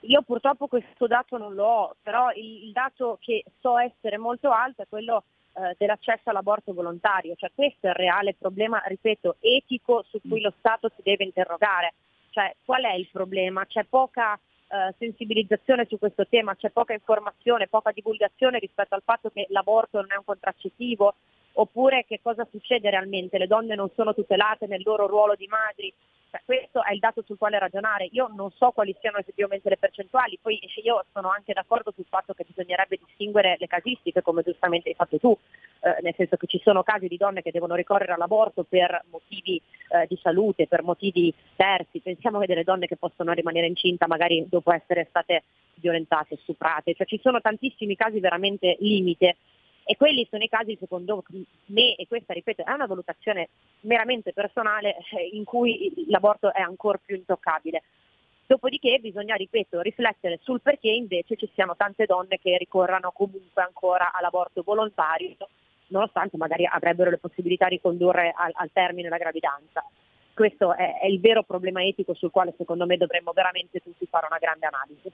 Io purtroppo questo dato non lo ho, però il, il dato che so essere molto alto è quello eh, dell'accesso all'aborto volontario, cioè questo è il reale problema, ripeto, etico su cui lo Stato si deve interrogare. Cioè qual è il problema? C'è poca eh, sensibilizzazione su questo tema, c'è poca informazione, poca divulgazione rispetto al fatto che l'aborto non è un contraccettivo, oppure che cosa succede realmente, le donne non sono tutelate nel loro ruolo di madri, cioè, questo è il dato sul quale ragionare. Io non so quali siano effettivamente le percentuali, poi io sono anche d'accordo sul fatto che bisognerebbe distinguere le casistiche, come giustamente hai fatto tu, eh, nel senso che ci sono casi di donne che devono ricorrere all'aborto per motivi eh, di salute, per motivi terzi. Pensiamo che delle donne che possono rimanere incinta magari dopo essere state violentate, stuprate, cioè ci sono tantissimi casi veramente limite e quelli sono i casi secondo me, e questa ripeto è una valutazione meramente personale, eh, in cui l'aborto è ancora più intoccabile. Dopodiché bisogna, ripeto, riflettere sul perché invece ci siano tante donne che ricorrano comunque ancora all'aborto volontario, nonostante magari avrebbero le possibilità di condurre al, al termine la gravidanza. Questo è, è il vero problema etico sul quale secondo me dovremmo veramente tutti fare una grande analisi.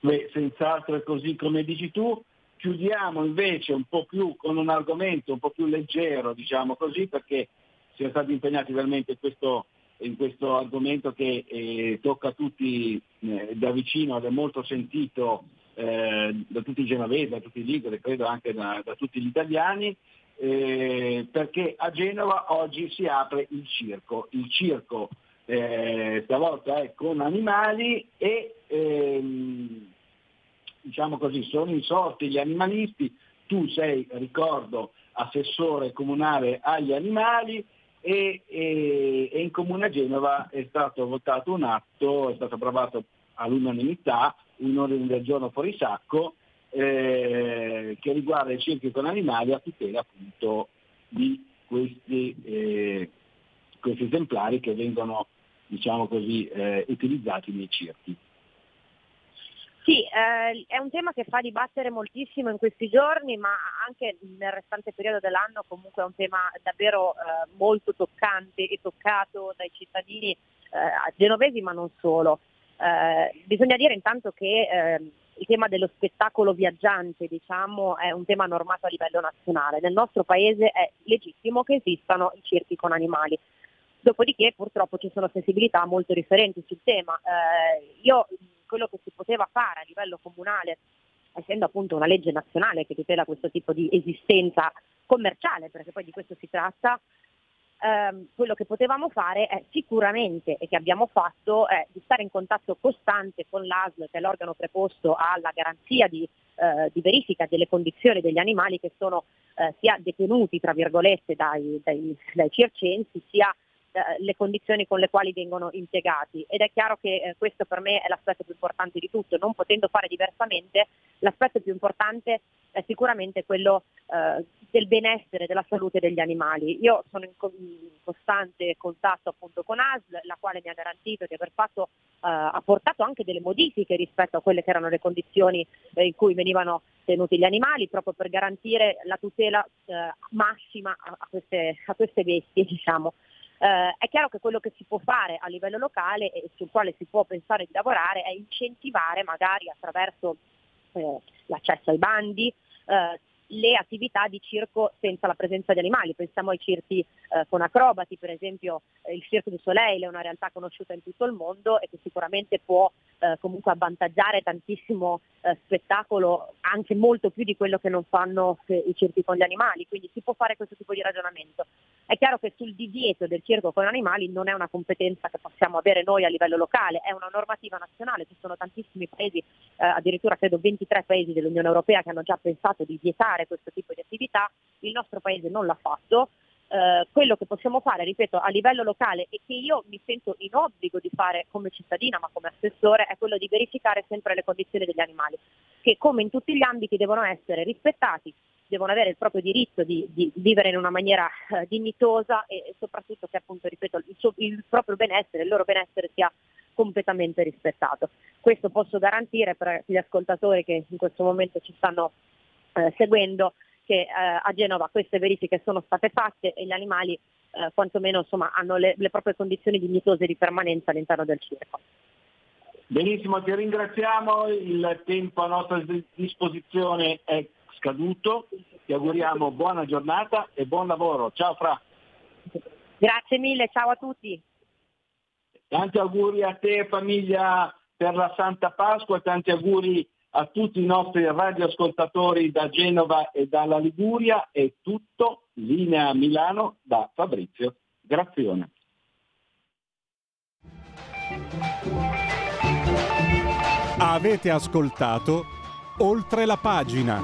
Beh, senz'altro è così come dici tu. Chiudiamo invece un po' più con un argomento un po' più leggero, diciamo così, perché siamo stati impegnati veramente in questo, in questo argomento che eh, tocca a tutti eh, da vicino ed è molto sentito eh, da tutti i genovesi, da tutti i liguri, credo anche da, da tutti gli italiani, eh, perché a Genova oggi si apre il circo. Il circo eh, stavolta è con animali e ehm, diciamo così, sono insorti gli animalisti, tu sei, ricordo, assessore comunale agli animali e, e, e in Comune Genova è stato votato un atto, è stato approvato all'unanimità un ordine del giorno fuori sacco eh, che riguarda i circhi con animali a tutela appunto di questi, eh, questi esemplari che vengono diciamo così, eh, utilizzati nei circhi. Sì, eh, è un tema che fa dibattere moltissimo in questi giorni, ma anche nel restante periodo dell'anno comunque è un tema davvero eh, molto toccante e toccato dai cittadini eh, genovesi, ma non solo. Eh, bisogna dire intanto che eh, il tema dello spettacolo viaggiante diciamo, è un tema normato a livello nazionale. Nel nostro paese è legittimo che esistano i circhi con animali. Dopodiché purtroppo ci sono sensibilità molto differenti sul tema. Eh, io quello che si poteva fare a livello comunale, essendo appunto una legge nazionale che tutela questo tipo di esistenza commerciale, perché poi di questo si tratta, ehm, quello che potevamo fare è sicuramente e che abbiamo fatto è di stare in contatto costante con l'ASL, che è l'organo preposto alla garanzia di, eh, di verifica delle condizioni degli animali che sono eh, sia detenuti, tra virgolette, dai, dai, dai circensi, sia le condizioni con le quali vengono impiegati ed è chiaro che eh, questo per me è l'aspetto più importante di tutto, non potendo fare diversamente, l'aspetto più importante è sicuramente quello eh, del benessere, della salute degli animali. Io sono in, co- in, costante contatto appunto con ASL, la quale mi ha garantito di aver fatto, eh, ha portato anche delle modifiche rispetto a quelle che erano le condizioni eh, in cui venivano tenuti gli animali, proprio per garantire la tutela massima a, a, queste, a queste bestie. Diciamo. Eh, è chiaro che quello che si può fare a livello locale e sul quale si può pensare di lavorare è incentivare magari attraverso eh, l'accesso ai bandi, eh, le attività di circo senza la presenza di animali. Pensiamo ai circhi eh, con acrobati, per esempio eh, il Cirque du Soleil è una realtà conosciuta in tutto il mondo e che sicuramente può eh, comunque avvantaggiare tantissimo eh, spettacolo, anche molto più di quello che non fanno eh, i circhi con gli animali, quindi si può fare questo tipo di ragionamento. È chiaro che sul divieto del circo con animali non è una competenza che possiamo avere noi a livello locale, è una normativa nazionale, ci sono tantissimi paesi, addirittura credo 23 paesi dell'Unione Europea che hanno già pensato di vietare questo tipo di attività, il nostro paese non l'ha fatto, eh, quello che possiamo fare, ripeto, a livello locale e che io mi sento in obbligo di fare come cittadina ma come assessore è quello di verificare sempre le condizioni degli animali, che come in tutti gli ambiti devono essere rispettati, devono avere il proprio diritto di, di vivere in una maniera eh, dignitosa e, e, soprattutto che appunto, ripeto, il, suo, il proprio benessere, il loro benessere sia completamente rispettato. Questo posso garantire per gli ascoltatori che in questo momento ci stanno eh, seguendo che eh, a Genova queste verifiche sono state fatte e gli animali eh, quantomeno insomma, hanno le, le proprie condizioni dignitose di permanenza all'interno del circo. Benissimo, ti ringraziamo, il tempo a nostra disposizione è scaduto, ti auguriamo buona giornata e buon lavoro. Ciao Fra. Grazie mille, ciao a tutti. Tanti auguri a te famiglia per la Santa Pasqua, tanti auguri a tutti i nostri radioascoltatori da Genova e dalla Liguria è tutto, linea Milano da Fabrizio Grazione. Avete ascoltato oltre la pagina.